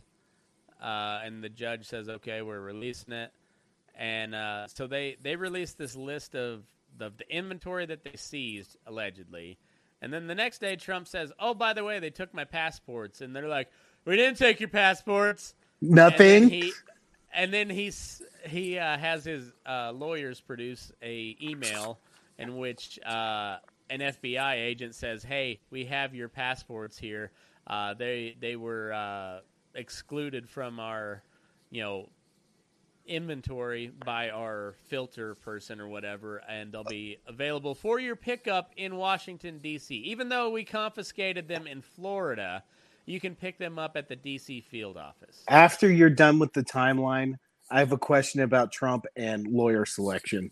uh, and the judge says, "Okay, we're releasing it," and uh, so they they release this list of the, the inventory that they seized allegedly. And then the next day, Trump says, "Oh, by the way, they took my passports," and they're like, "We didn't take your passports." Nothing. And then he, and then he's he uh, has his uh, lawyers produce a email in which uh, an FBI agent says, "Hey, we have your passports here. Uh, they they were uh, excluded from our, you know." Inventory by our filter person or whatever and they'll be available for your pickup in Washington DC even though we confiscated them in Florida you can pick them up at the DC field office After you're done with the timeline, I have a question about Trump and lawyer selection.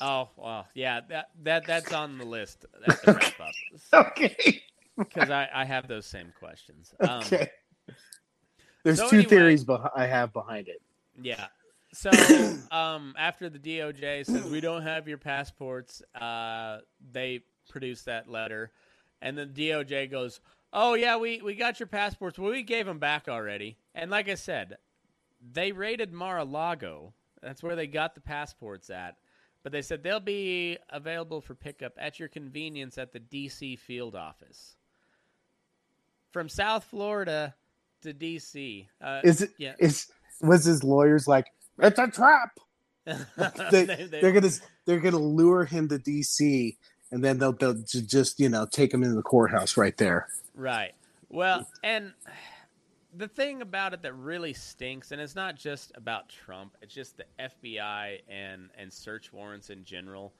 Oh, well, yeah, that that that's on the list at the wrap up Okay. because I, I have those same questions. Um, Okay. There's so two anyway- theories beh- I have behind it. Yeah. So um, after the DOJ says we don't have your passports, uh, they produce that letter, and the DOJ goes, "Oh yeah, we we got your passports. Well, we gave them back already." And like I said, they raided Mar-a-Lago. That's where they got the passports at. But they said they'll be available for pickup at your convenience at the DC field office. From South Florida to DC. Uh, Is it? Yeah. Is was his lawyers like it's a trap? They, They- they're gonna they're gonna lure him to DC, and then they'll they'll just you know take him into the courthouse right there. Right. Well, and the thing about it that really stinks, and it's not just about Trump, it's just the FBI and, and search warrants in general.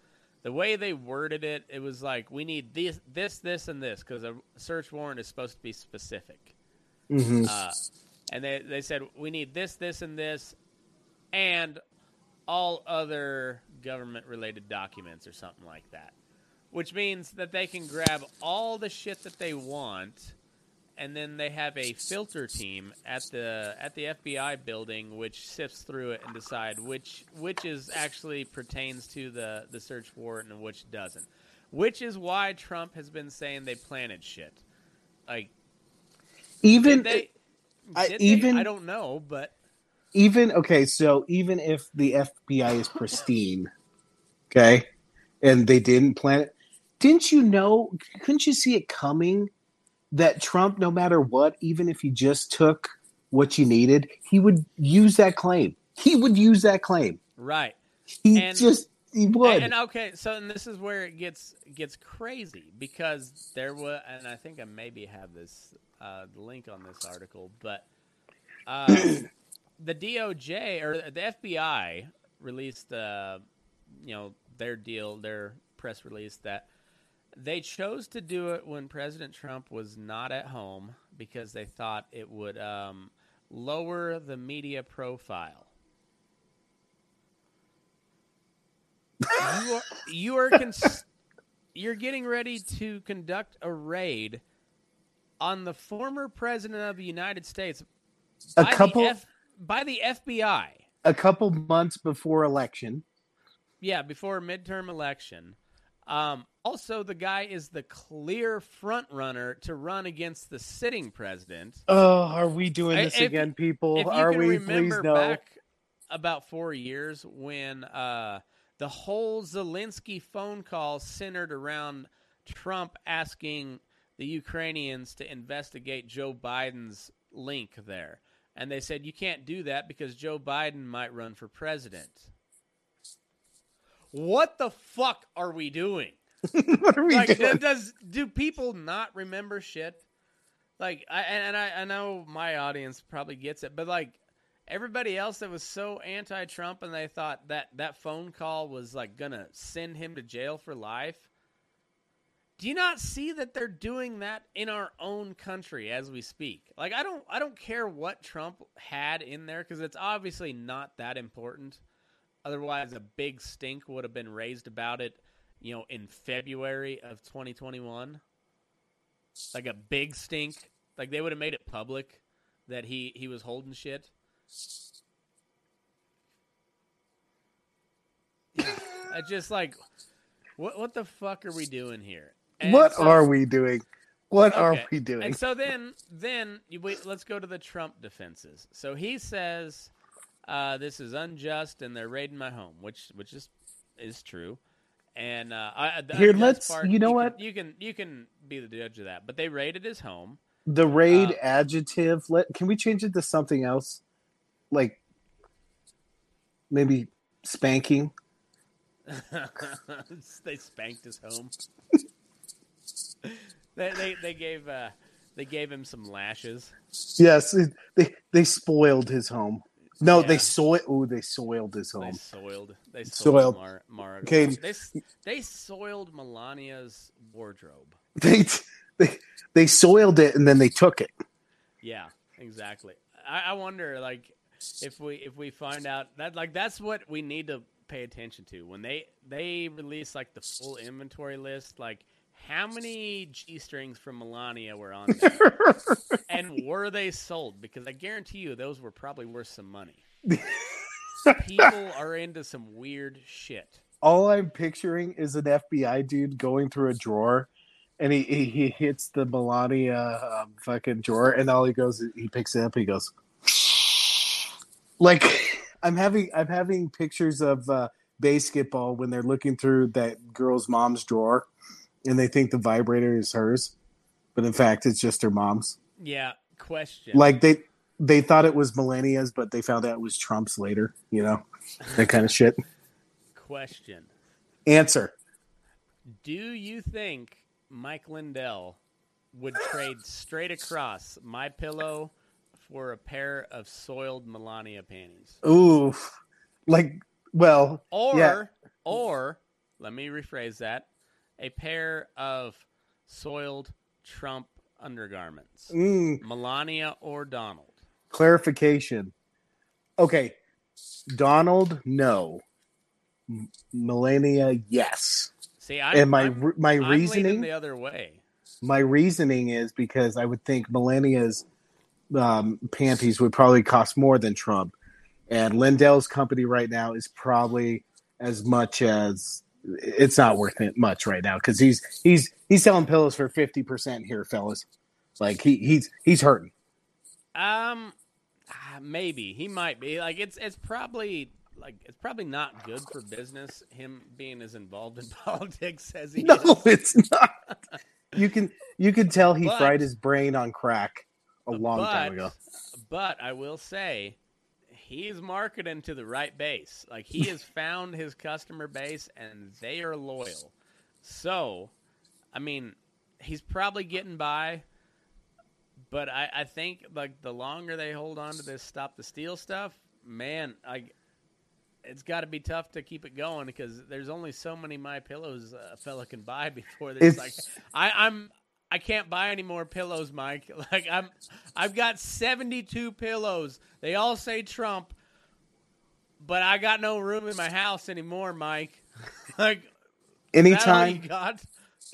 the way they worded it, it was like we need this, this, this, and this because a search warrant is supposed to be specific. Mhm. Uh, and they they said we need this, this, and this, and all other government related documents or something like that. Which means that they can grab all the shit that they want, and then they have a filter team at the at the FBI building which sifts through it and decide which which is actually pertains to the the search warrant and which doesn't. Which is why Trump has been saying they planted shit. Like even they, I- even- they? I don't know, but even okay, so even if the FBI is pristine, okay, and they didn't plan it, didn't you know? Couldn't you see it coming that Trump, no matter what, even if he just took what you needed, he would use that claim. He would use that claim. right. He And- just he would. And, and okay, so and this is where it gets gets crazy because there was, and I think I maybe have this uh, link on this article, but uh, the DOJ or the FBI released, uh, you know, their deal, their press release that they chose to do it when President Trump was not at home because they thought it would um, lower the media profile. you are you are cons- you're getting ready to conduct a raid on the former president of the United States a couple F- by the FBI. a couple months before election. Yeah, before midterm election. Um, also, the guy is the clear front runner to run against the sitting president. Oh, are we doing I- this if- again, people? if you are can we? Please remember no. back about four years when uh, the whole Zelensky phone call centered around Trump asking the Ukrainians to investigate Joe Biden's link there. And they said, you can't do that because Joe Biden might run for president. What the fuck are we doing? what are we like, doing? does do people not remember shit? Like, I and and I, I know my audience probably gets it, but like everybody else that was so anti-Trump and they thought that that phone call was like gonna send him to jail for life. Do you not see that they're doing that in our own country as we speak? Like, I don't, I don't care what Trump had in there because it's obviously not that important. Otherwise, a big stink would have been raised about it, you know, in February of 2021. Like a big stink. Like they would have made it public that he he was holding shit. I just like what what the fuck are we doing here? And what so- are we doing? What are we doing? And so then, then you wait. Let's go to the Trump defenses. So he says uh, this is unjust, and they're raiding my home, which which is is true. And uh, I, the Here, let's- part, you know can- what? you can you can be the judge of that. But they raided his home. the raid uh, adjective. Let can we change it to something else? Like maybe spanking. they spanked his home. they, they they gave uh, they gave him some lashes. Yes, they they spoiled his home. No, they Yeah. soiled. Oh, they soiled his home. They soiled. They Soiled. soiled Mar- Mar- Okay. They they soiled Melania's wardrobe. They they they soiled it and then they took it. Yeah, exactly. I, I wonder, like, if we if we find out that like that's what we need to pay attention to when they they release like the full inventory list, like how many g strings from Melania were on there, and were they sold? Because I guarantee you, those were probably worth some money. People are into some weird shit. All I'm picturing is an FBI dude going through a drawer, and he he, he hits the Melania um, fucking drawer, and all he goes, he picks it up, he goes, like I'm having I'm having pictures of uh, basketball when they're looking through that girl's mom's drawer, and they think the vibrator is hers, but in fact it's just her mom's. Yeah. Question. Like they they thought it was Melania's, but they found out it was Trump's later. You know that kind of shit. question. Answer. Do you think Mike Lindell would trade straight across my pillow for a pair of soiled Melania panties? Ooh, like well, Or Yeah. or let me rephrase that. A pair of soiled Trump undergarments. Mm, Melania or Donald? clarification. Okay, Donald, no. M- Melania, yes. See, I'm, And my I'm, my I'm reasoning the other way. my reasoning is because I would think Melania's um, panties would probably cost more than Trump, and Lindell's company right now is probably as much as it's not worth it much right now because he's he's he's selling pillows for fifty percent here, fellas. Like he he's he's hurting. Um, ah, maybe he might be. Like it's it's probably like it's probably not good for business. Him being as involved in politics as he No, is. it's not. You can you can tell he But- fried his brain on crack a long but, time ago. But I will say, he's marketing to the right base. Like he has found his customer base, and they are loyal. So, I mean, he's probably getting by. But I, I think like the longer they hold on to this stop the steal stuff, man, I it's got to be tough to keep it going because there's only so many my pillows a fella can buy before there's It's- like I, I'm I can't buy any more pillows, Mike. Like I'm I've got 72 pillows. They all say Trump, but I got no room in my house anymore, Mike. like is that all you Anytime got?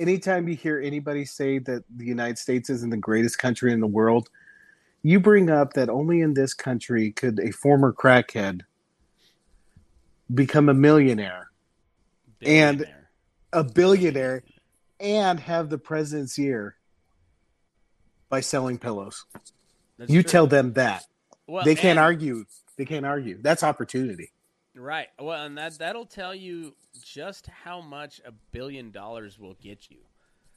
anytime you hear anybody say that the United States isn't the greatest country in the world, you bring up that only in this country could a former crackhead become a millionaire, And- a billionaire, and have the president's ear by selling pillows. That's you true. tell them that. well, they can't and- argue. They can't argue. That's opportunity. Right. Well, and that that'll tell you just how much a billion dollars will get you.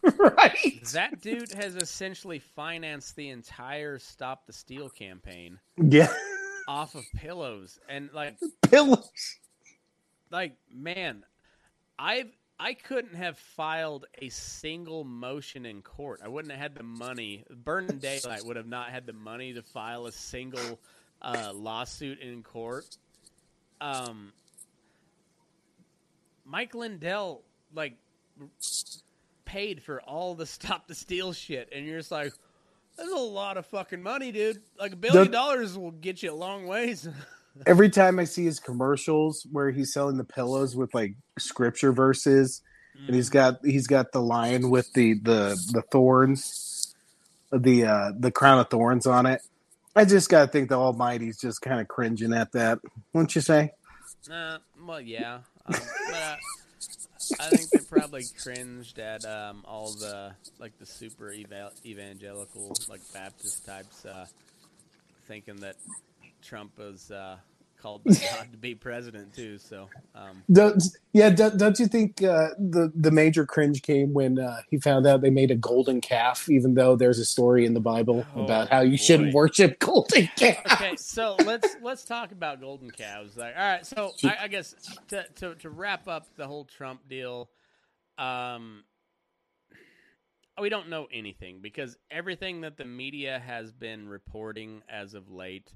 right. That dude has essentially financed the entire Stop the Steal campaign Yeah. off of pillows and like pillows. like man, I've I couldn't have filed a single motion in court. I wouldn't have had the money. Burning Daylight would have not had the money to file a single uh, lawsuit in court. Um, Mike Lindell like paid for all the stop the steal shit, and you're just like, that's a lot of fucking money, dude. Like a billion The- dollars will get you a long ways. Every time I see his commercials where he's selling the pillows with like scripture verses, and he's got he's got the lion with the the the thorns, the uh the crown of thorns on it. I just gotta think the Almighty's just kind of cringing at that, wouldn't you say? Uh, well, yeah, um, but uh, I think they probably cringed at um, all the like the super eva- evangelical like Baptist types, uh, thinking that Trump was uh, called by God to be president too. So, um, Don't, yeah, don't, don't you think uh, the the major cringe came when uh, he found out they made a golden calf, even though there's a story in the Bible Oh, about how you shouldn't worship golden calves? okay, so let's let's talk about golden calves. Like, all right, so I, I guess to, to to wrap up the whole Trump deal, um, we don't know anything because everything that the media has been reporting as of late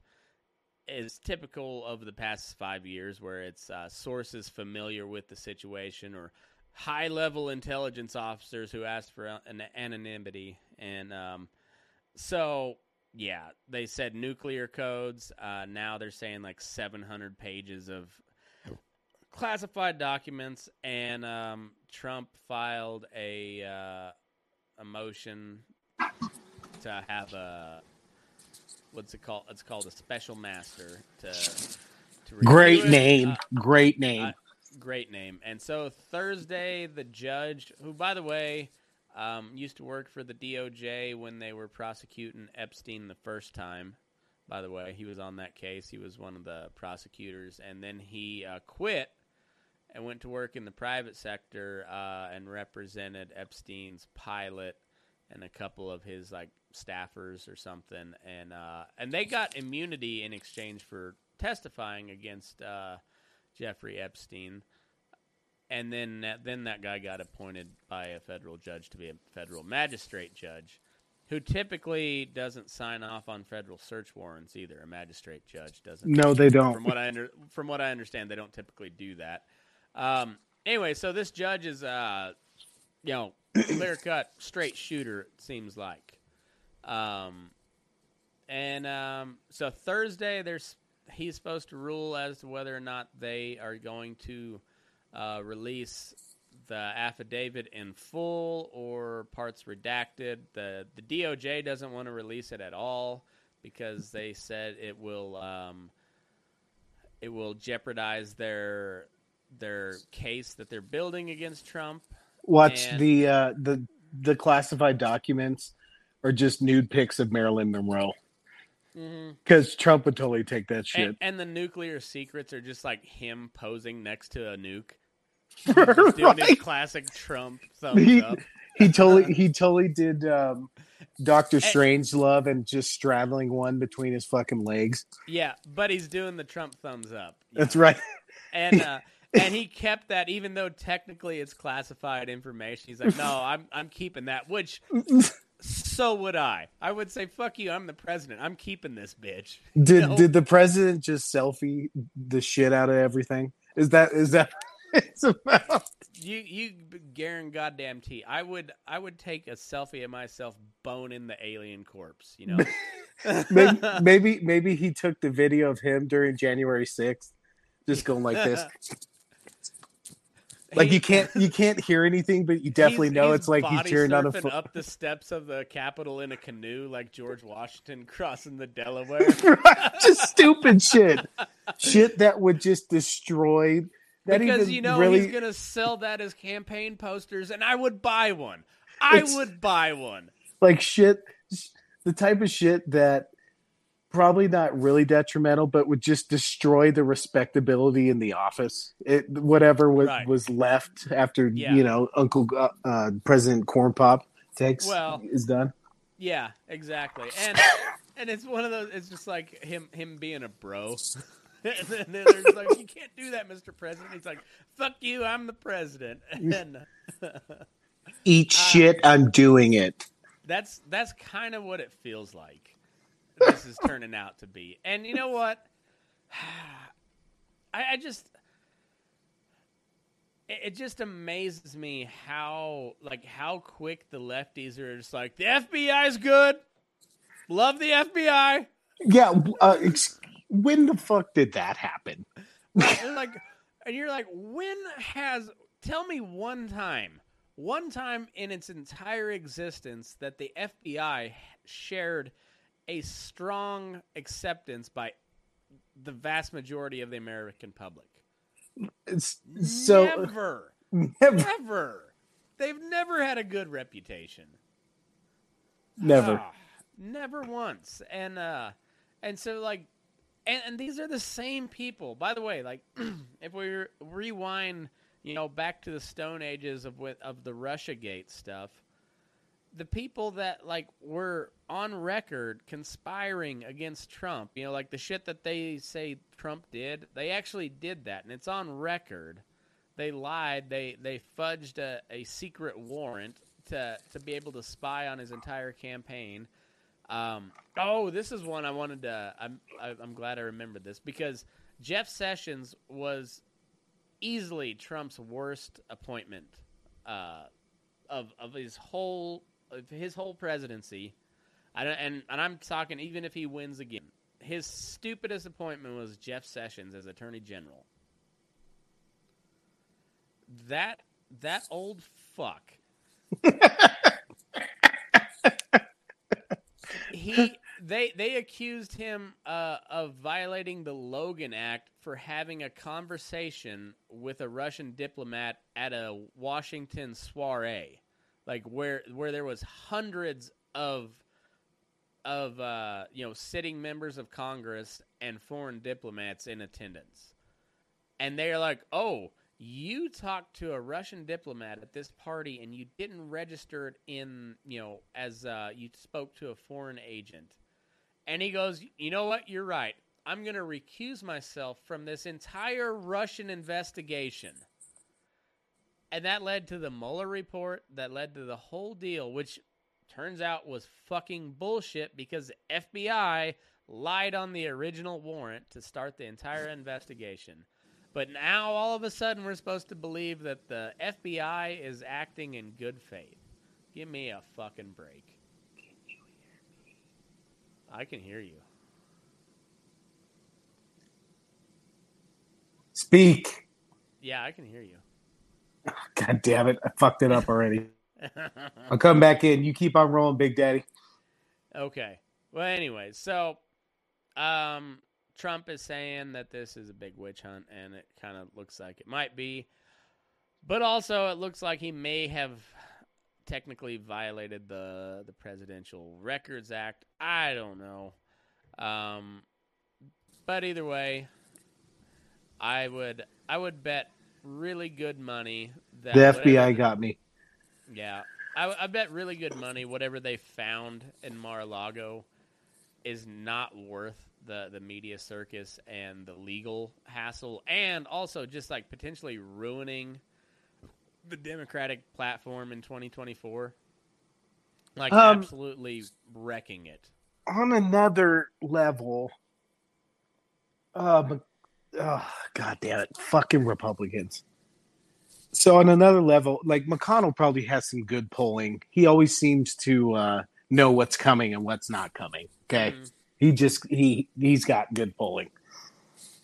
is typical of the past five years, where it's uh, sources familiar with the situation or high level intelligence officers who asked for an anonymity and um, so yeah, they said nuclear codes. Uh, now they're saying like 700 pages of classified documents, and um, Trump filed a uh, a motion to have a what's it called? It's called a special master to. to Great it. name, Uh, great name. uh, great name. And so Thursday, the judge, who by the way um, used to work for the DOJ when they were prosecuting Epstein the first time. By the way, he was on that case. He was one of the prosecutors, and then he uh, quit and went to work in the private sector uh, and represented Epstein's pilot and a couple of his like staffers or something, and uh, and they got immunity in exchange for testifying against uh, Jeffrey Epstein. And then that, then that guy got appointed by a federal judge to be a federal magistrate judge, who typically doesn't sign off on federal search warrants either. A magistrate judge doesn't. no, they don't. From what I under, from what I understand, they don't typically do that. Um, anyway, so this judge is, uh, you know, clear cut, straight shooter. It seems like. Um, and um, so Thursday, there's he's supposed to rule as to whether or not they are going to uh, release the affidavit in full or parts redacted. The the DOJ doesn't want to release it at all because they said it will um, it will jeopardize their their case that they're building against Trump. Watch And- the uh, the the classified documents are just nude pics of Marilyn Monroe because Trump would totally take that shit. And, and the nuclear secrets are just like him posing next to a nuke. Right. classic Trump thumbs He, up. he totally he totally did um, Doctor Strangelove and just straddling one between his fucking legs. Yeah, but he's doing the Trump thumbs up. That's right. and uh, and he kept that even though technically it's classified information. He's like, no, I'm I'm keeping that. Which so would I. I would say, fuck you. I'm the president. I'm keeping this bitch. Did No. did the president just selfie the shit out of everything? Is that is that it's about? You you Garen goddamn T. I would I would take a selfie of myself boning the alien corpse. You know. Maybe, maybe maybe he took the video of him during January sixth, just going like this. Like you can't you can't hear anything, but you definitely He's- know he's it's like he's cheering on a foot. up the steps of the Capitol in a canoe, like George Washington crossing the Delaware. just stupid shit, shit that would just destroy. That because you know really, he's gonna sell that as campaign posters, and I would buy one. I It's- would buy one. like shit, the type of shit that probably not really detrimental, but would just destroy the respectability in the office. It whatever was, Right. was left after Yeah. you know Uncle uh, uh, President Corn Pop takes Well- is done. Yeah, exactly. And and it's one of those. It's just like him him being a bro. and then there's like, you can't do that, Mr. President. He's like, fuck you, I'm the president. And Eat shit, I'm doing it. that's that's kind of what it feels like. This is turning out to be. And you know what? I, I just it, just amazes me how like how quick the lefties are just like the FBI's good. Love the FBI. Yeah, uh, ex- when the fuck did that happen? and like and you're like when has tell me one time one time in its entire existence that the FBI shared a strong acceptance by the vast majority of the American public It's, so never never, never they've never had a good reputation never. Ah, never once. And uh and so like and, and these are the same people. By the way, like if we re- rewind, you know, back to the stone ages of with of the Russia Gate stuff, the people that like were on record conspiring against Trump, you know, like the shit that they say Trump did, they actually did that and it's on record. They lied, they they fudged a, a secret warrant to to be able to spy on his entire campaign. Um, oh, this is one I wanted to. I'm I- I'm glad I remembered this because Jeff Sessions was easily Trump's worst appointment uh, of of his whole his whole presidency. I don't, and and I'm talking even if he wins again, his stupidest appointment was Jeff Sessions as Attorney General. That that old fuck. he they they accused him uh, of violating the Logan Act for having a conversation with a Russian diplomat at a Washington soiree, like where where there was hundreds of of uh, you know sitting members of Congress and foreign diplomats in attendance, and they're like, "Oh, you talked to a Russian diplomat at this party, and you didn't register it in you know as uh, you spoke to a foreign agent." And he goes, "You know what? You're right. I'm going to recuse myself from this entire Russian investigation." And that led to the Mueller report. That led to the whole deal, which turns out was fucking bullshit because the FBI lied on the original warrant to start the entire investigation. But now all of a sudden we're supposed to believe that the FBI is acting in good faith. Give me a fucking break. I can hear you. Speak. Yeah, I can hear you. God damn it. I fucked it up already. I'll come back in. You keep on rolling, Big Daddy. okay. Well, anyway, so um, Trump is saying that this is a big witch hunt, and it kind of looks like it might be. But also, it looks like he may have technically violated the the Presidential Records Act. I don't know. Um, but either way, I would I would bet really good money that The whatever FBI got me. yeah, I, I bet really good money whatever they found in Mar-a-Lago is not worth the the media circus and the legal hassle, and also just like potentially ruining the Democratic platform in 2024. Like Um, absolutely wrecking it. On another level, uh, oh, God damn it. Fucking Republicans. So, on another level, like McConnell probably has some good polling. He always seems to uh, know what's coming and what's not coming. Okay. Mhm. He just he he's got good polling.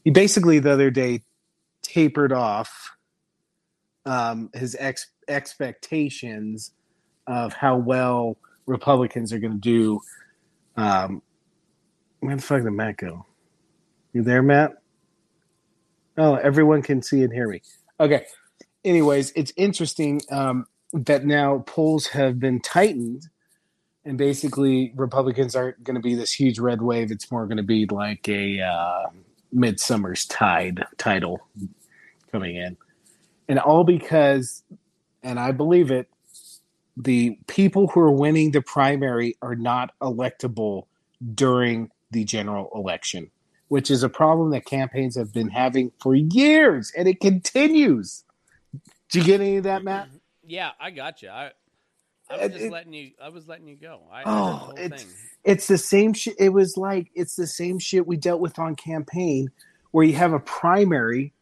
He basically the other day tapered off um, his ex- expectations of how well Republicans are going to do. Um, where the fuck did Matt go? You there, Matt? Oh, everyone can see and hear me. Okay. Anyways, it's interesting um, that now polls have been tightened and basically Republicans aren't going to be this huge red wave. It's more going to be like a uh, midsummer's tide title coming in, and all because, and I believe it, the people who are winning the primary are not electable during the general election, which is a problem that campaigns have been having for years, and it continues. Did you get any of that, Matt? Mm-hmm. Yeah, I got you. I I was just it- letting you. I was letting you go. I, Oh, the it's- thing. it's the same shit. It was like it's the same shit we dealt with on campaign, where you have a primary.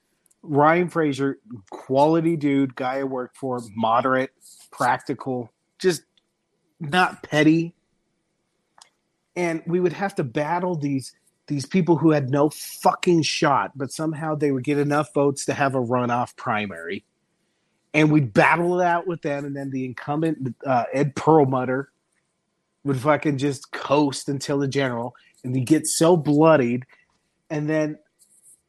Ryan Frazier, quality dude, guy I work for, moderate, practical, just not petty. And we would have to battle these these people who had no fucking shot, but somehow they would get enough votes to have a runoff primary. And we'd battle it out with them, and then the incumbent uh, Ed Perlmutter would fucking just coast until the general, and he'd get so bloodied, and then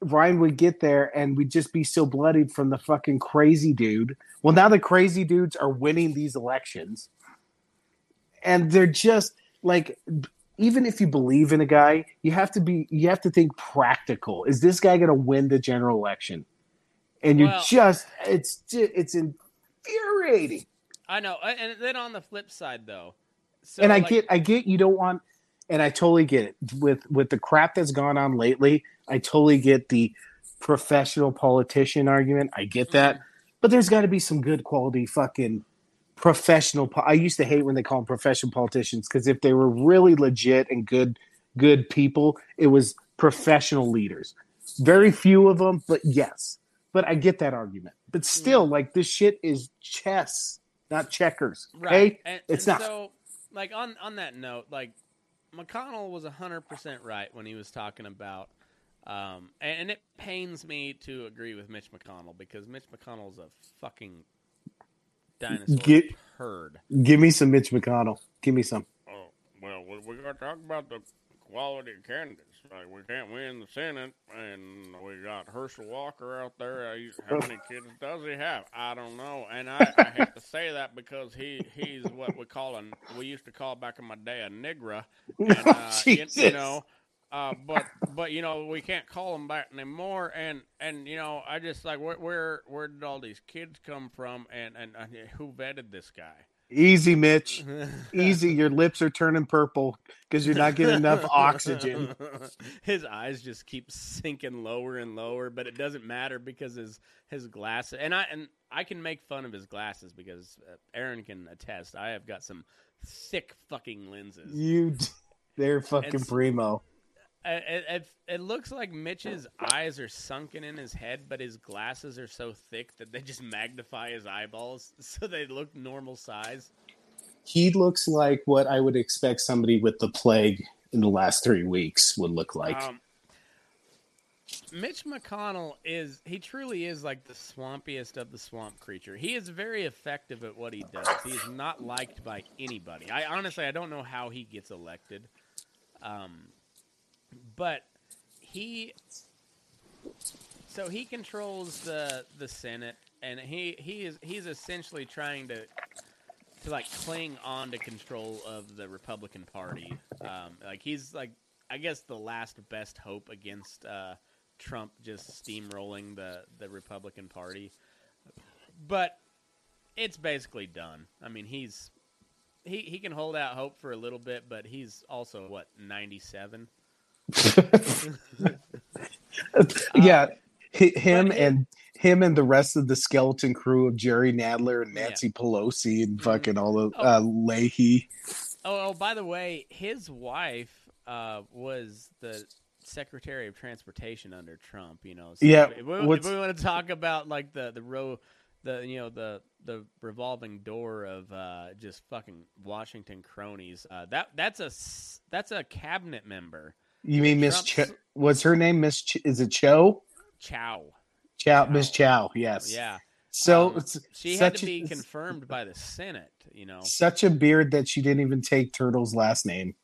Ryan would get there, and we'd just be so bloodied from the fucking crazy dude. Well, now the crazy dudes are winning these elections, and they're just like, even if you believe in a guy, you have to be, you have to think practical. Is this guy going to win the general election? And you're Well- just it's it's infuriating. I know. And then on the flip side, though, so and I like- get, I get you don't want, and I totally get it with with the crap that's gone on lately. I totally get the professional politician argument. I get that, mm-hmm. but there's got to be some good quality fucking professional. I used to hate when they call them professional politicians because if they were really legit and good, good people, it was professional leaders. Very few of them, but yes. But I get that argument. But still, like this shit is chess, not checkers. Right. And, it's and not. So, like on on that note, like McConnell was hundred percent right when he was talking about, um, and it pains me to agree with Mitch McConnell because Mitch McConnell's a fucking dinosaur Get- herd. Give me some Mitch McConnell. Give me some. Oh, well, we, we got to talk about the quality of candidates. Like, we can't win the Senate, and we got Herschel Walker out there. He's- How many kids does he have? I don't know. And I, I hate to say that because he, he's what we call a, we used to call back in my day a nigra. And, uh, you, Jesus. you know, uh, but but you know we can't call them back anymore, and and you know I just like where where where did all these kids come from, and and, and who vetted this guy? Easy, Mitch. Easy. Your lips are turning purple because you're not getting enough oxygen. his eyes just keep sinking lower and lower, but it doesn't matter because his his glasses and I and I can make fun of his glasses because uh, Aaron can attest. I have got some thick fucking lenses. You, they're fucking It's- primo. It, it, it looks like Mitch's eyes are sunken in his head, but his glasses are so thick that they just magnify his eyeballs so they look normal size. He looks like what I would expect somebody with the plague in the last three weeks would look like. Um, Mitch McConnell is he truly is like the swampiest of the swamp creature. He is very effective at what he does. He is not liked by anybody. I honestly I don't know how he gets elected. Um, but he so he controls the the Senate and he he is he's essentially trying to to like cling on to control of the Republican Party. Um, like he's like I guess the last best hope against uh, Trump just steamrolling the the Republican Party. But it's basically done. I mean, he's he he can hold out hope for a little bit, but he's also what ninety seven. yeah, hi- him and him and the rest of the skeleton crew of Jerry Nadler and Yeah. Nancy Pelosi and Mhm. fucking all of Oh. uh, Leahy. Oh, oh, by the way, his wife uh, was the Secretary of Transportation under Trump. You know, so Yeah, If we, if we want to talk about like the the row, the you know the the revolving door of uh, just fucking Washington cronies. Uh, that that's a that's a cabinet member. You mean Miss? Trump's- what's her name? Miss? Ch- is it Cho? Chao. Chao? Miss Chao? Yes. Yeah. So Um, She had to be a, confirmed by the Senate. You know. such a beard that she didn't even take Turtle's last name.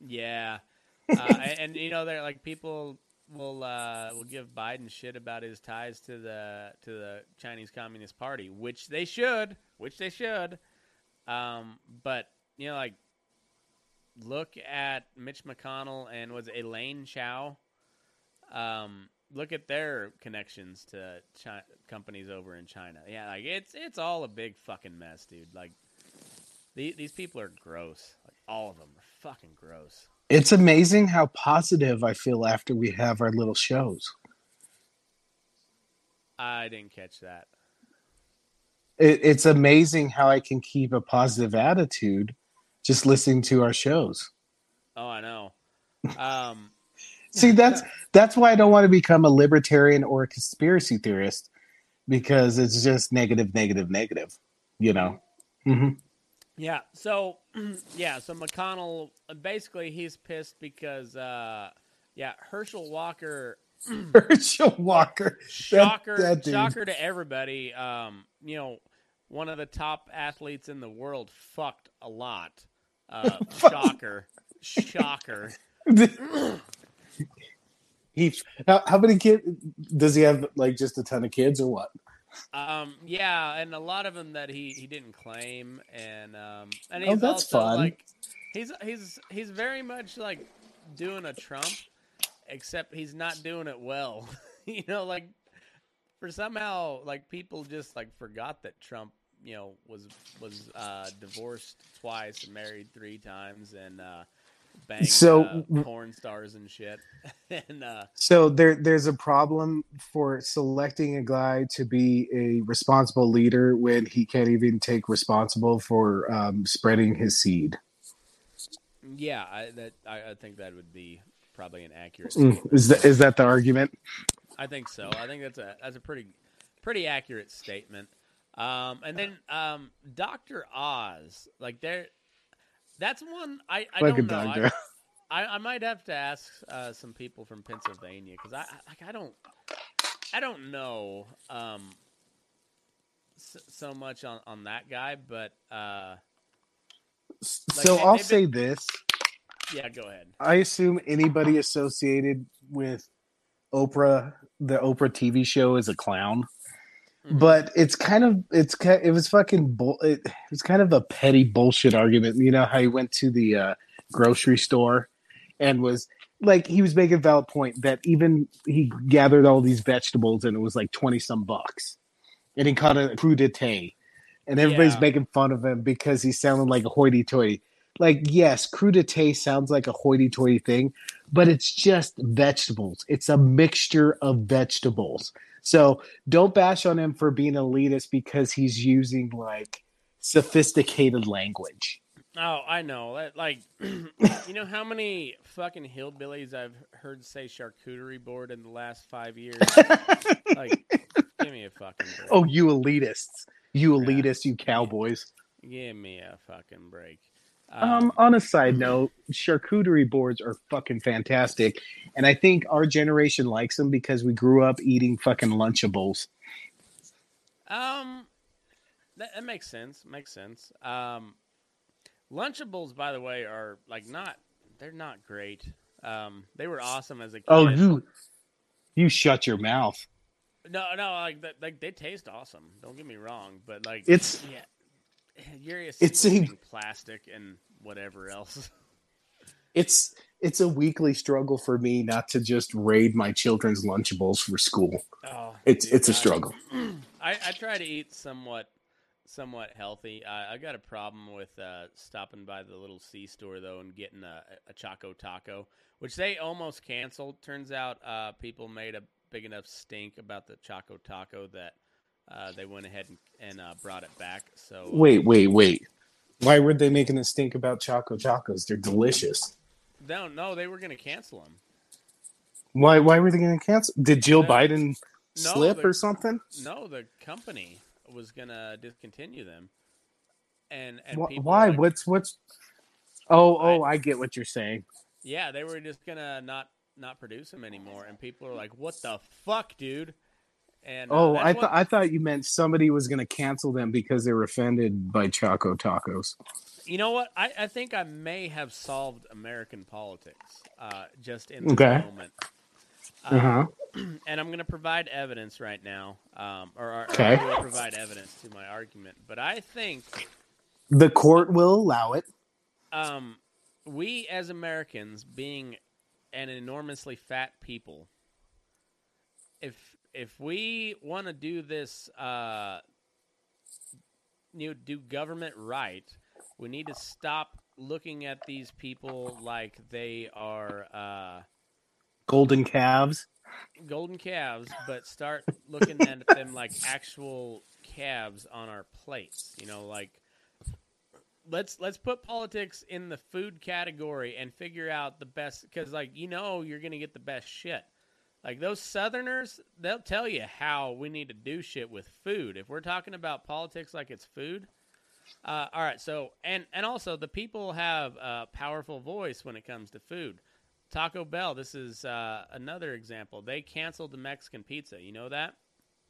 Yeah, uh, and, and you know, they're like people will uh, will give Biden shit about his ties to the to the Chinese Communist Party, which they should, which they should. Um, but you know, like look at Mitch McConnell and was Elaine Chao. Um, look at their connections to Chi- companies over in China. Yeah, like it's it's all a big fucking mess, dude. Like the, these people are gross. Like all of them are fucking gross. It's amazing how positive I feel after we have our little shows. I didn't catch that. It, it's amazing how I can keep a positive attitude just listening to our shows. Oh, I know. Um, See, that's that's why I don't want to become a libertarian or a conspiracy theorist because it's just negative, negative, negative. You know. hmm yeah. So, yeah. So McConnell, basically, he's pissed because, uh, yeah, Herschel Walker, Herschel Walker. shocker, that dude. shocker to everybody. Um, you know, one of the top athletes in the world fucked a lot. Uh, shocker, shocker. he how, how many kids does he have? Like just a ton of kids or what? Um, yeah, and a lot of them that he, he didn't claim, and um, and Oh, he's that's also fun. like he's he's he's very much like doing a Trump, except he's not doing it well. you know, like for somehow like people just like forgot that Trump, you know, was was uh, divorced twice and married three times and uh, banged So- uh, porn stars and shit, and uh, So there there's a problem for selecting a guy to be a responsible leader when he can't even take responsible for um, spreading his seed. yeah, I, that I, I think that would be probably an accurate. Mm, Is that is that the argument? I think so. I think that's a that's a pretty pretty accurate statement. Um, and then um, Doctor Oz, like there, that's one I, I Like don't know. I, I, I might have to ask uh, some people from Pennsylvania because I I- like I don't I don't know um, so, so much on, on that guy, but uh, so they- I'll they've say this: yeah, go ahead. I assume anybody associated with Oprah, the Oprah TV show, is a clown. Mhm. But it's kind of it's it was fucking bull. It, it was kind of a petty bullshit argument. You know how he went to the uh, grocery store and was like he was making a valid point that even he gathered all these vegetables and it was like twenty some bucks, and he caught a crudité, and everybody's Yeah. making fun of him because he sounded like a hoity-toity. Like yes, crudité sounds like a hoity-toity thing, but it's just vegetables. It's a mixture of vegetables. So don't bash on him for being elitist because he's using like sophisticated language. Oh, I know. Like, you know how many fucking hillbillies I've heard say charcuterie board in the last five years? like, give me a fucking break. Oh, you elitists. You Yeah. elitists, you cowboys. Give me a fucking break. Um, on a side note, charcuterie boards are fucking fantastic, and I think our generation likes them because we grew up eating fucking Lunchables. Um, that, that makes sense. Makes sense. Um, Lunchables, by the way, are like not. They're not great. Um, they were awesome as a kid. Oh, you, you shut your mouth. no, no, like like they taste awesome. Don't get me wrong, but like It's yeah, you're It's a- plastic and whatever else. it's it's a weekly struggle for me not to just raid my children's Lunchables for school. Oh, It's dude, it's a struggle. I, I try to eat somewhat somewhat healthy. I, I got a problem with uh, stopping by the little C store though and getting a, a Choco Taco, which they almost canceled. Turns out uh, people made a big enough stink about the Choco Taco that uh, they went ahead and, and uh, brought it back. So Wait, wait, wait. Why were they making a stink about Choco Chacos? They're delicious. no, no, they were going to cancel them. Why why were they going to cancel? Did Jill No. Biden No, slip they're- or something? No, the company was going to discontinue them. And, and Wh- Why? like- What's what's? Oh, oh, I get what you're saying. Yeah, they were just gonna not not produce them anymore, and people are like, "What the fuck, dude?" And uh, Oh, I thought I thought you meant somebody was going to cancel them because they were offended by Choco Tacos. you know what? I, I think I may have solved American politics uh, just in this Okay. moment, Uh huh. and I'm gonna provide evidence right now, um, or, or, Okay. Provide evidence to my argument. But I think The court will allow it. um, we as Americans, being an enormously fat people, if if we want to do this, uh, you know, do government right, we need to stop looking at these people like they are uh, Golden calves. golden calves, but start looking at them like actual calves on our plates. You know, like let's let's put politics in the food category and figure out the best because, like, you know, you're gonna get the best shit. Like those Southerners, they'll tell you how we need to do shit with food. If we're talking about politics like it's food, uh, all right. So and and also the people have a powerful voice when it comes to food. Taco Bell. This is uh, another example. They canceled the Mexican pizza. You know that?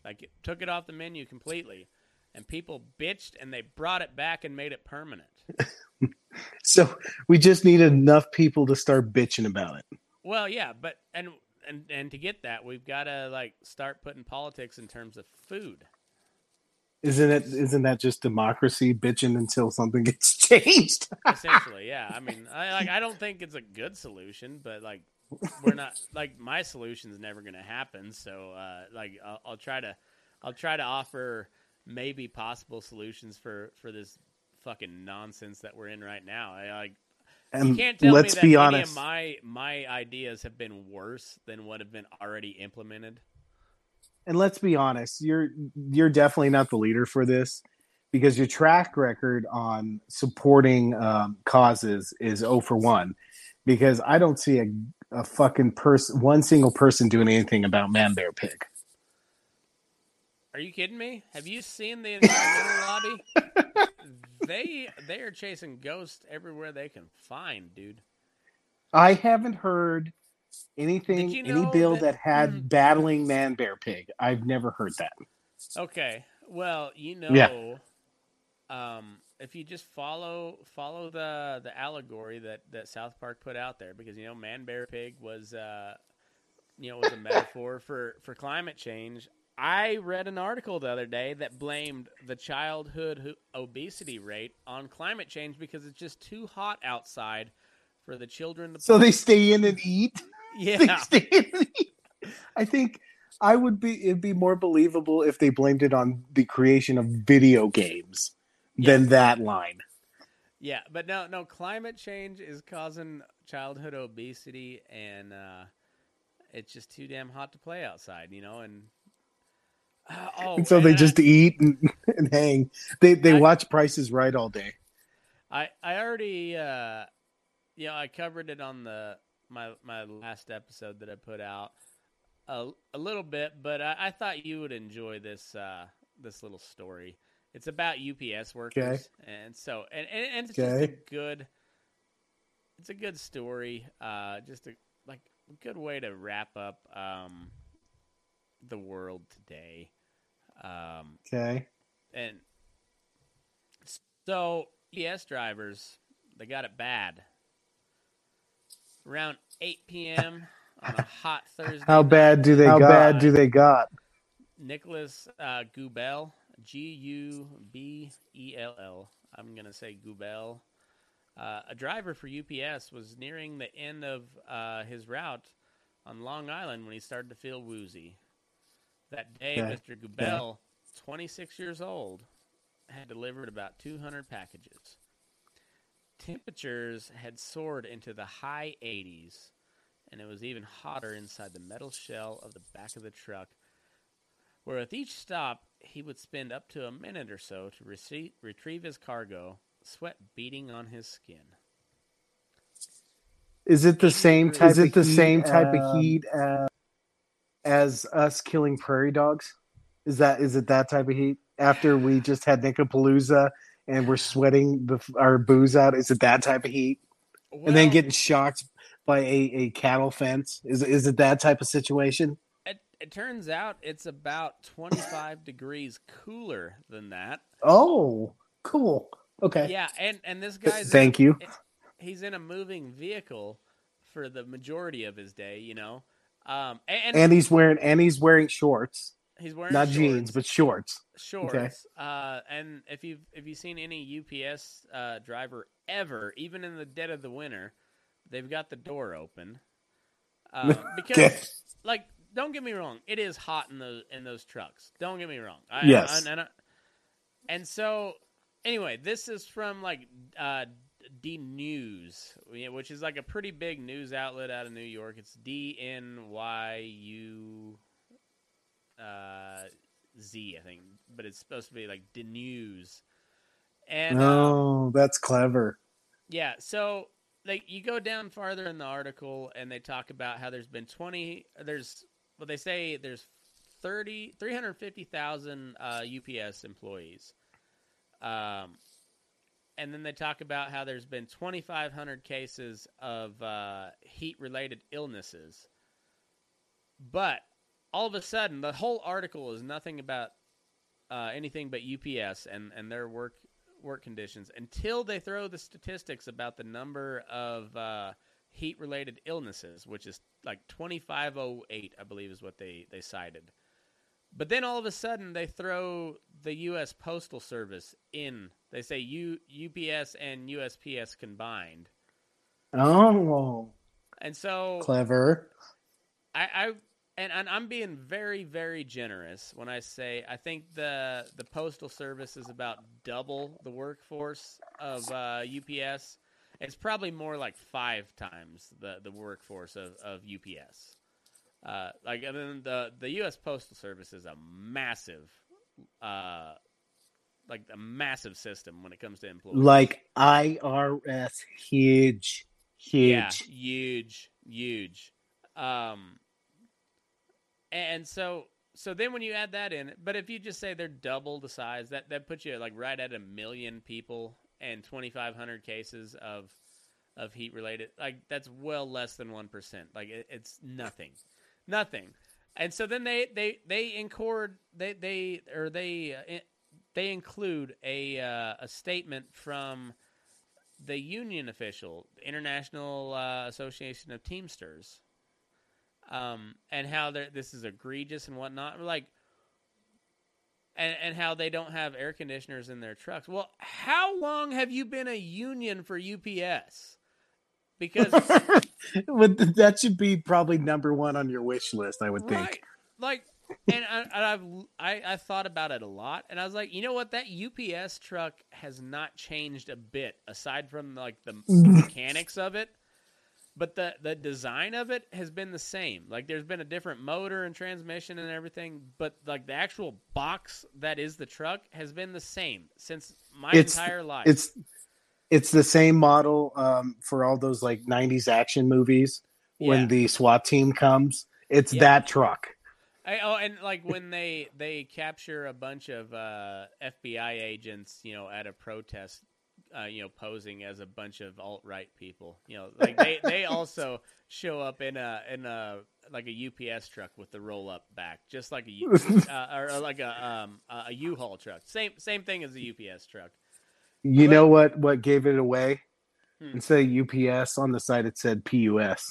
Like, it took it off the menu completely, and people bitched, and they brought it back and made it permanent. So we just need enough people to start bitching about it. Well, yeah, but and and and to get that, we've got to like start putting politics in terms of food. Isn't it? Isn't that just democracy bitching until something gets changed? Essentially, yeah. I mean, I like I don't think it's a good solution, but like we're not like my solution's never going to happen. So uh, like I'll, I'll try to I'll try to offer maybe possible solutions for for this fucking nonsense that we're in right now. I like And can't tell let's be honest. my my ideas have been worse than what have been already implemented. and let's be honest, you're you're definitely not the leader for this because your track record on supporting um, causes is 0 for 1 because I don't see a, a fucking person one single person doing anything about man bear pig. Are you kidding me? Have you seen the environmental lobby? They they are chasing ghosts everywhere they can find, dude. I haven't heard anything you any bill that- that, had Mm. battling man bear pig. I've never heard that. Okay. Well, you know, Yeah. um, if you just follow follow the the allegory that that South Park put out there, because you know, man, bear, pig was uh, you know was a metaphor for for climate change. I read an article the other day that blamed the childhood ho- obesity rate on climate change because it's just too hot outside for the children to. So they stay in and eat. They yeah, stay in and eat. I think I would be it'd be more believable if they blamed it on the creation of video games than that line. Yeah, but no, no. Climate change is causing childhood obesity, and uh, it's just too damn hot to play outside, you know. And uh, oh, and so and they I- just eat and, and hang. They they I- watch Prices Right all day. I I already uh you know I covered it on the my my last episode that I put out a, a little bit, but I, I thought you would enjoy this uh this little story. It's about UPS workers, Okay. and so and and, and it's Okay. just a good it's a good story. Uh, just a like a good way to wrap up um the world today. Um, Okay. and so UPS drivers, they got it bad. Around 8 p.m. on a hot Thursday. How night, bad do they? How got- bad do they got? Nicholas uh, Gubell, G U B E L L. I'm gonna say Gubell. Uh, a driver for UPS was nearing the end of uh, his route on Long Island when he started to feel woozy. That day, Okay. Mr. Gubell, 26 years old, had delivered about 200 packages. Temperatures had soared into the high 80s, and it was even hotter inside the metal shell of the back of the truck where with each stop he would spend up to a minute or so to receive, retrieve his cargo, sweat beating on his skin. Is it the same type? Is it of the heat, same type of heat uh, as us killing prairie dogs? Is that is it that type of heat? After we just had Nicopalooza and we're sweating the, our booze out, is it that type of heat? and then getting shocked by a, a cattle fence? Is is it that type of situation? it, it turns out it's about 25 degrees cooler than that. Oh, cool. Okay. Yeah, and, and this guy's Thank you. he's in a moving vehicle for the majority of his day, you know. Um, and, And he's wearing and he's wearing shorts, he's wearing not shorts. jeans, but shorts. shorts. Uh, and if you've if you've seen any UPS uh, driver ever, even in the dead of the winter, they've got the door open. Uh, because, Okay. like, don't get me wrong, it is hot in those in those trucks. Don't get me wrong. I, Yes. I- and, I- and so, anyway, this is from like uh, D News, which is like a pretty big news outlet out of New York. It's D N Y U uh, Z, I think, but it's supposed to be like the news. And um, oh, that's clever. yeah, so like you go down farther in the article and they talk about how there's been 20 there's well they say there's 30 350,000 uh, UPS employees. Um and then they talk about how there's been 2500 cases of uh, heat related illnesses. But all of a sudden the whole article is nothing about uh, anything but UPS and, and their work work conditions until they throw the statistics about the number of uh, heat related illnesses, which is like 2508, I believe is what they, they cited. But then all of a sudden they throw the U.S. Postal Service in. They say U, UPS and USPS combined. Oh, And so clever. I, I and, and I'm being very, very generous when I say I think the the postal service is about double the workforce of uh, UPS. It's probably more like five times the, the workforce of, of UPS. Uh, like and then the the U.S. Postal Service is a massive, uh, like a massive system when it comes to employees. Like IRS, huge, huge. Yeah, huge, huge. Um, and so so then when you add that in, but if you just say they're double the size, that that puts you like right at a million people and twenty five hundred cases of of heat related. Like that's well less than one percent. Like it, it's nothing, nothing. And so then they they they include they they or they uh, they include a uh, a statement from the union official, International uh, Association of Teamsters, um, and how this is egregious and whatnot. Like, and, and how they don't have air conditioners in their trucks. Well, how long have you been a union for UPS? Because that should be probably number one on your wish list, I would think. Like, and, I, and I've I, I thought about it a lot, and I was like, you know what? That UPS truck has not changed a bit, aside from like the mechanics of it. But the the design of it has been the same. Like, there's been a different motor and transmission and everything, but like the actual box that is the truck has been the same since my It's- entire life. It's it's the same model um, for all those like '90s action movies. Yeah. When the SWAT team comes, it's Yeah. that truck. I, oh, and like when they they capture a bunch of uh, FBI agents, you know, at a protest, uh, you know, posing as a bunch of alt right people, you know, like they, they also show up in a in a like a UPS truck with the roll up back, just like a U- uh, or, or like a um a U-Haul truck. Same same thing as a UPS truck. You know what? What gave it away? Hmm. Instead of UPS on the side, it said PUS.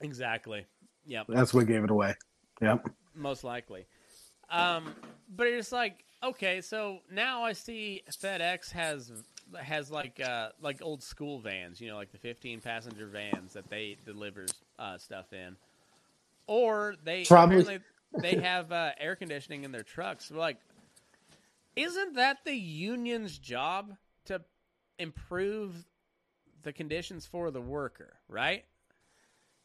Exactly. Yep. That's what gave it away. Yep. most likely. Um, but it's like okay, so now I see FedEx has has like uh, like old school vans, you know, like the fifteen passenger vans that they delivers uh, stuff in, or they Probably- they have uh, air conditioning in their trucks. We're like, isn't that the union's job to improve the conditions for the worker, right?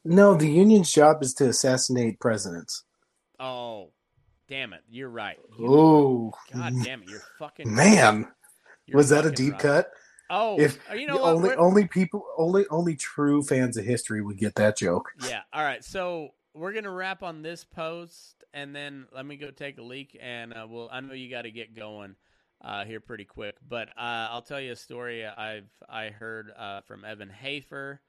No, the union's job is to assassinate presidents. Oh, damn it, you're right. You- Oh, God damn it, you're fucking man, you're was that a deep right. cut? Oh, If uh, you know the what? only only people only only true fans of history would get that joke. yeah. All right, so we're gonna wrap on this post, and then let me go take a leak, and uh, we'll. I know you got to get going uh, here pretty quick, but uh, I'll tell you a story I've I heard uh, from Evan Hafer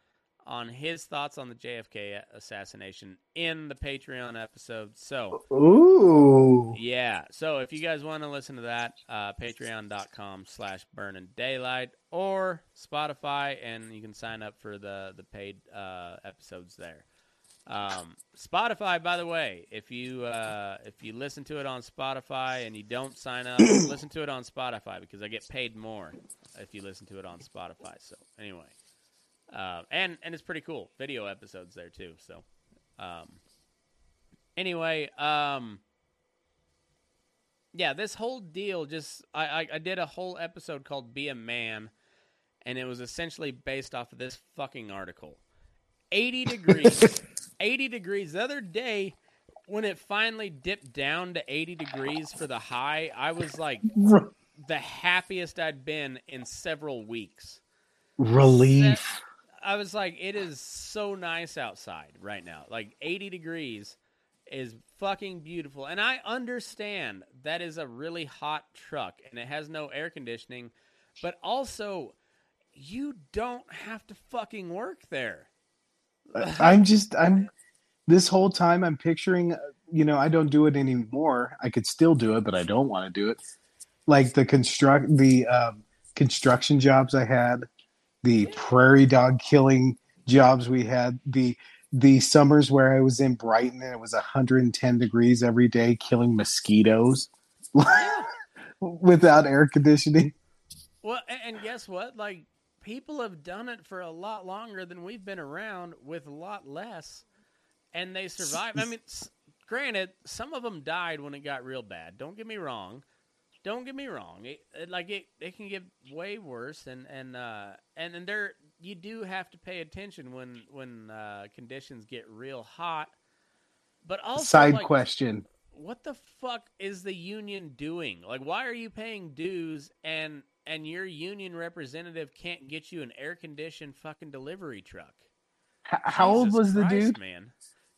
on his thoughts on the JFK assassination in the Patreon episode. So. Ooh, Yeah. So if you guys want to listen to that, uh, patreon.com slash burning daylight or Spotify, and you can sign up for the, the paid uh, episodes there. Um, Spotify, by the way, if you uh, if you listen to it on Spotify and you don't sign up, listen to it on Spotify because I get paid more if you listen to it on Spotify. So anyway, uh, and and it's pretty cool video episodes there too. So um, anyway, um, yeah, this whole deal just I, I I did a whole episode called "Be a Man," and it was essentially based off of this fucking article. Eighty degrees, eighty degrees. The other day, when it finally dipped down to eighty degrees for the high, I was like the happiest I'd been in several weeks. relief. I was like, it is so nice outside right now. Like 80 degrees is fucking beautiful. And I understand that is a really hot truck and it has no air conditioning, but also you don't have to fucking work there. I'm just I'm this whole time I'm picturing. You know, I don't do it anymore. I could still do it, but I don't want to do it. Like the construct the um, construction jobs I had, the prairie dog killing jobs we had, the the summers where I was in Brighton and it was 110 degrees every day, killing mosquitoes without air conditioning. Well, and guess what? Like people have done it for a lot longer than we've been around with a lot less, and they survived. I mean, granted, some of them died when it got real bad. Don't get me wrong. Don't get me wrong. It, it- like it, it can get way worse, and and uh, and and there you do have to pay attention when when uh, conditions get real hot. But also, Side like, question. what the fuck is the union doing? Like, why are you paying dues and and your union representative can't get you an air conditioned fucking delivery truck? H- how old Jesus was the dude? Man,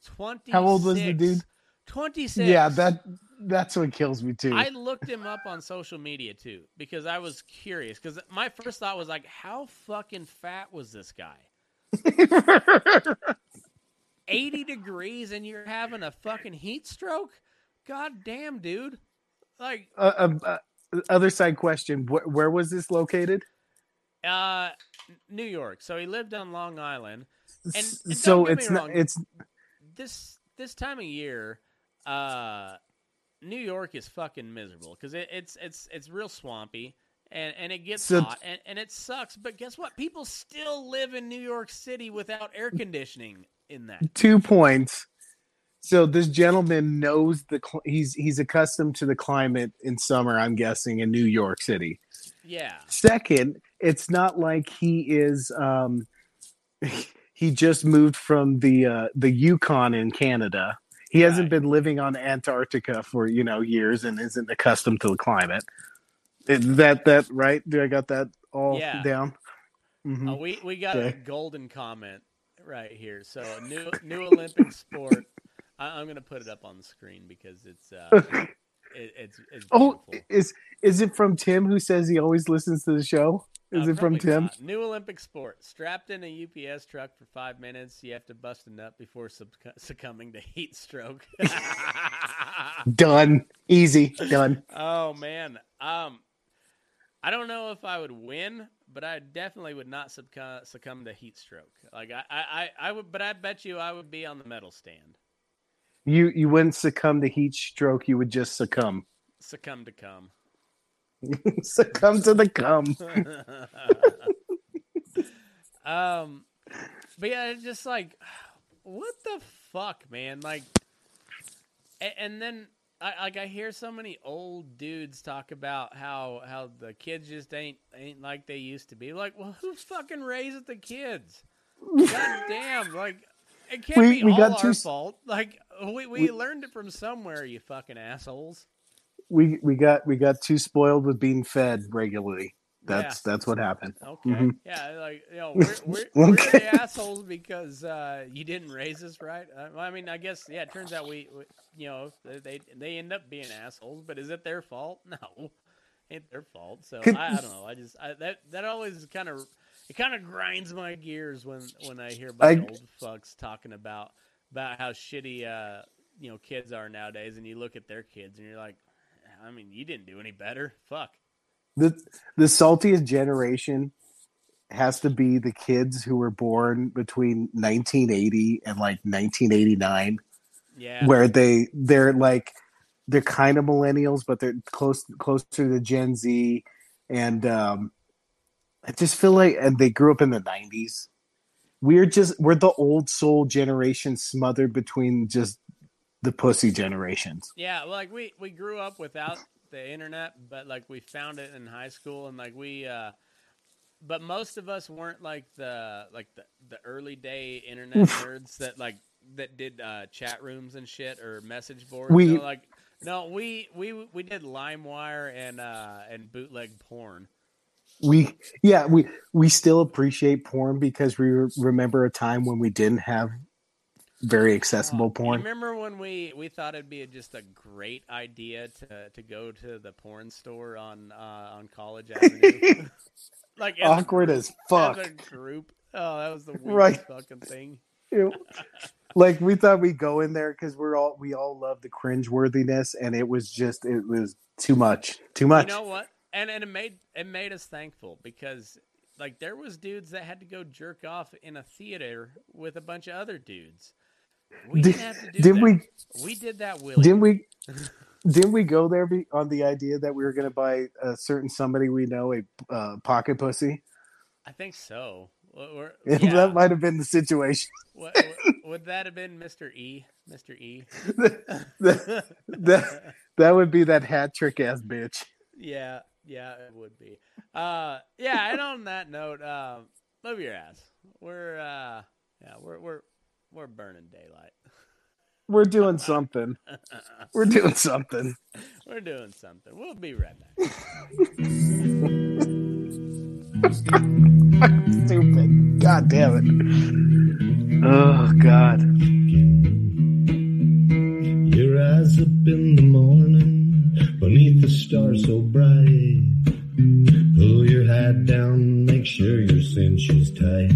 twenty. How old was the dude? Twenty six. Yeah, that that's what kills me too. I looked him up on social media too because I was curious. Because my first thought was like, how fucking fat was this guy? 80 degrees and you're having a fucking heat stroke? God damn, dude. Like, uh, uh, uh, other side question: where, where was this located? uh, New York. So he lived on Long Island. And- and so don't get me it's not. wrong. It's This this time of year, uh, New York is fucking miserable because it, it's it's it's real swampy and and it gets So- hot and, and it sucks. But guess what? People still live in New York City without air conditioning in that. two points. So this gentleman knows the cl- he's he's accustomed to the climate in summer. I'm guessing in New York City. Yeah. Second, it's not like he is. Um, he just moved from the uh, the Yukon in Canada. He hasn't been living on Antarctica for you know years and isn't accustomed to the climate. Is that that right? Do I got that all Yeah. down. Mhm. Uh, we we got a golden comment right here. So new new Olympic sport. I, I'm gonna put it up on the screen because it's uh, it, it's it's oh, is is it from Tim who says he always listens to the show? Is Uh, it from Tim? not. New Olympic sport. Strapped in a UPS truck for five minutes. You have to bust a nut before succ- succumbing to heat stroke. Done. Easy. Done. oh man. Um, I don't know if I would win, but I definitely would not succumb, succumb to heat stroke. Like I, I, I, I would, but I bet you I would be on the medal stand. You you wouldn't succumb to heat stroke. You would just succumb. Succumb to come. succumb to the cum. um, but yeah, it's just like, what the fuck, man? Like, and, then I like I hear so many old dudes talk about how how the kids just ain't ain't like they used to be. Like, well, who's fucking raising the kids? God damn, like. It can't We- be we all got our two fault. Like we, we, We- learned it from somewhere, you fucking assholes. We we got we got too spoiled with being fed regularly. That's that's what happened. Okay. Mhm. Yeah, like you know, we're we're, we're the assholes because uh, you didn't raise us right. Uh, well, I mean, I guess yeah. It turns out we, we you know, they- they they end up being assholes, but is it their fault? No, ain't their fault. So I, I don't know. I just I, that that always kind of it kind of grinds my gears when when I hear about I- old fucks talking about about how shitty uh you know kids are nowadays, and you look at their kids and you're like, I mean, you didn't do any better. Fuck. The the saltiest generation has to be the kids who were born between 1980 and like 1989 Yeah. where they they're like they're kind of millennials but they're close closer to Gen Z and um I just feel like and they grew up in the 90s. We're just we're the old soul generation smothered between just the pussy generations. Yeah, well, like we we grew up without the internet, but like we found it in high school, and like we, uh but most of us weren't like the like the the early day internet nerds that like that did uh chat rooms and shit or message boards. We- like no, we we we did LimeWire and uh and bootleg porn. we yeah we we still appreciate porn because we remember a time when we didn't have very accessible Oh, porn Remember when we we thought it'd be just a great idea to to go to the porn store on uh on College Avenue? like as awkward as fuck As group. Oh, that was the Right. fucking thing. Ew. like we thought we'd go in there because we're all we all love the cringe worthiness and it was just it was too much too much You know what? And and it made it made us thankful because like there was dudes that had to go jerk off in a theater with a bunch of other dudes. We Did- didn't have to do did that. we We did that didn't we didn't we go there be, on the idea that we were going to buy a certain somebody we know a uh, pocket pussy I think so. Yeah. that might have been the situation What- what- would that have been Mr. E? Mr. E? that, that, that would be that hat trick ass bitch Yeah, yeah, it would be. Uh, yeah, and on that note, um, love your ass. We're uh, yeah, we're we're we're burning daylight. we're doing something we're doing something We're doing something. We'll be right back. stupid. God damn it. Oh God. Your eyes up in the morning, beneath the stars so bright. Pull your hat down, make sure your cinch is tight.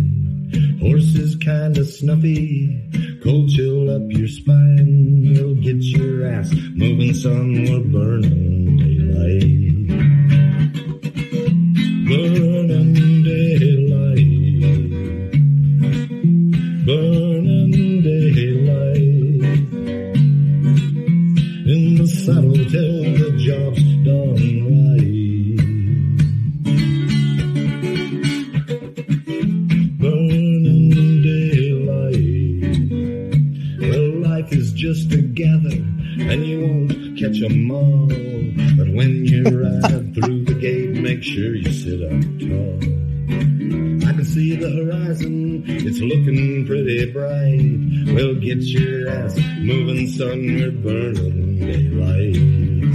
Horses kinda snuffy, cold chill up your spine. We'll get your ass moving, son. We're burning daylight. Burning daylight. Burning daylight in the saddle gather, and you won't catch 'em all. But when you ride through the gate, make sure you sit up tall. I can see the horizon, it's looking pretty bright. Well, get your ass moving, son, we're. Burning daylight.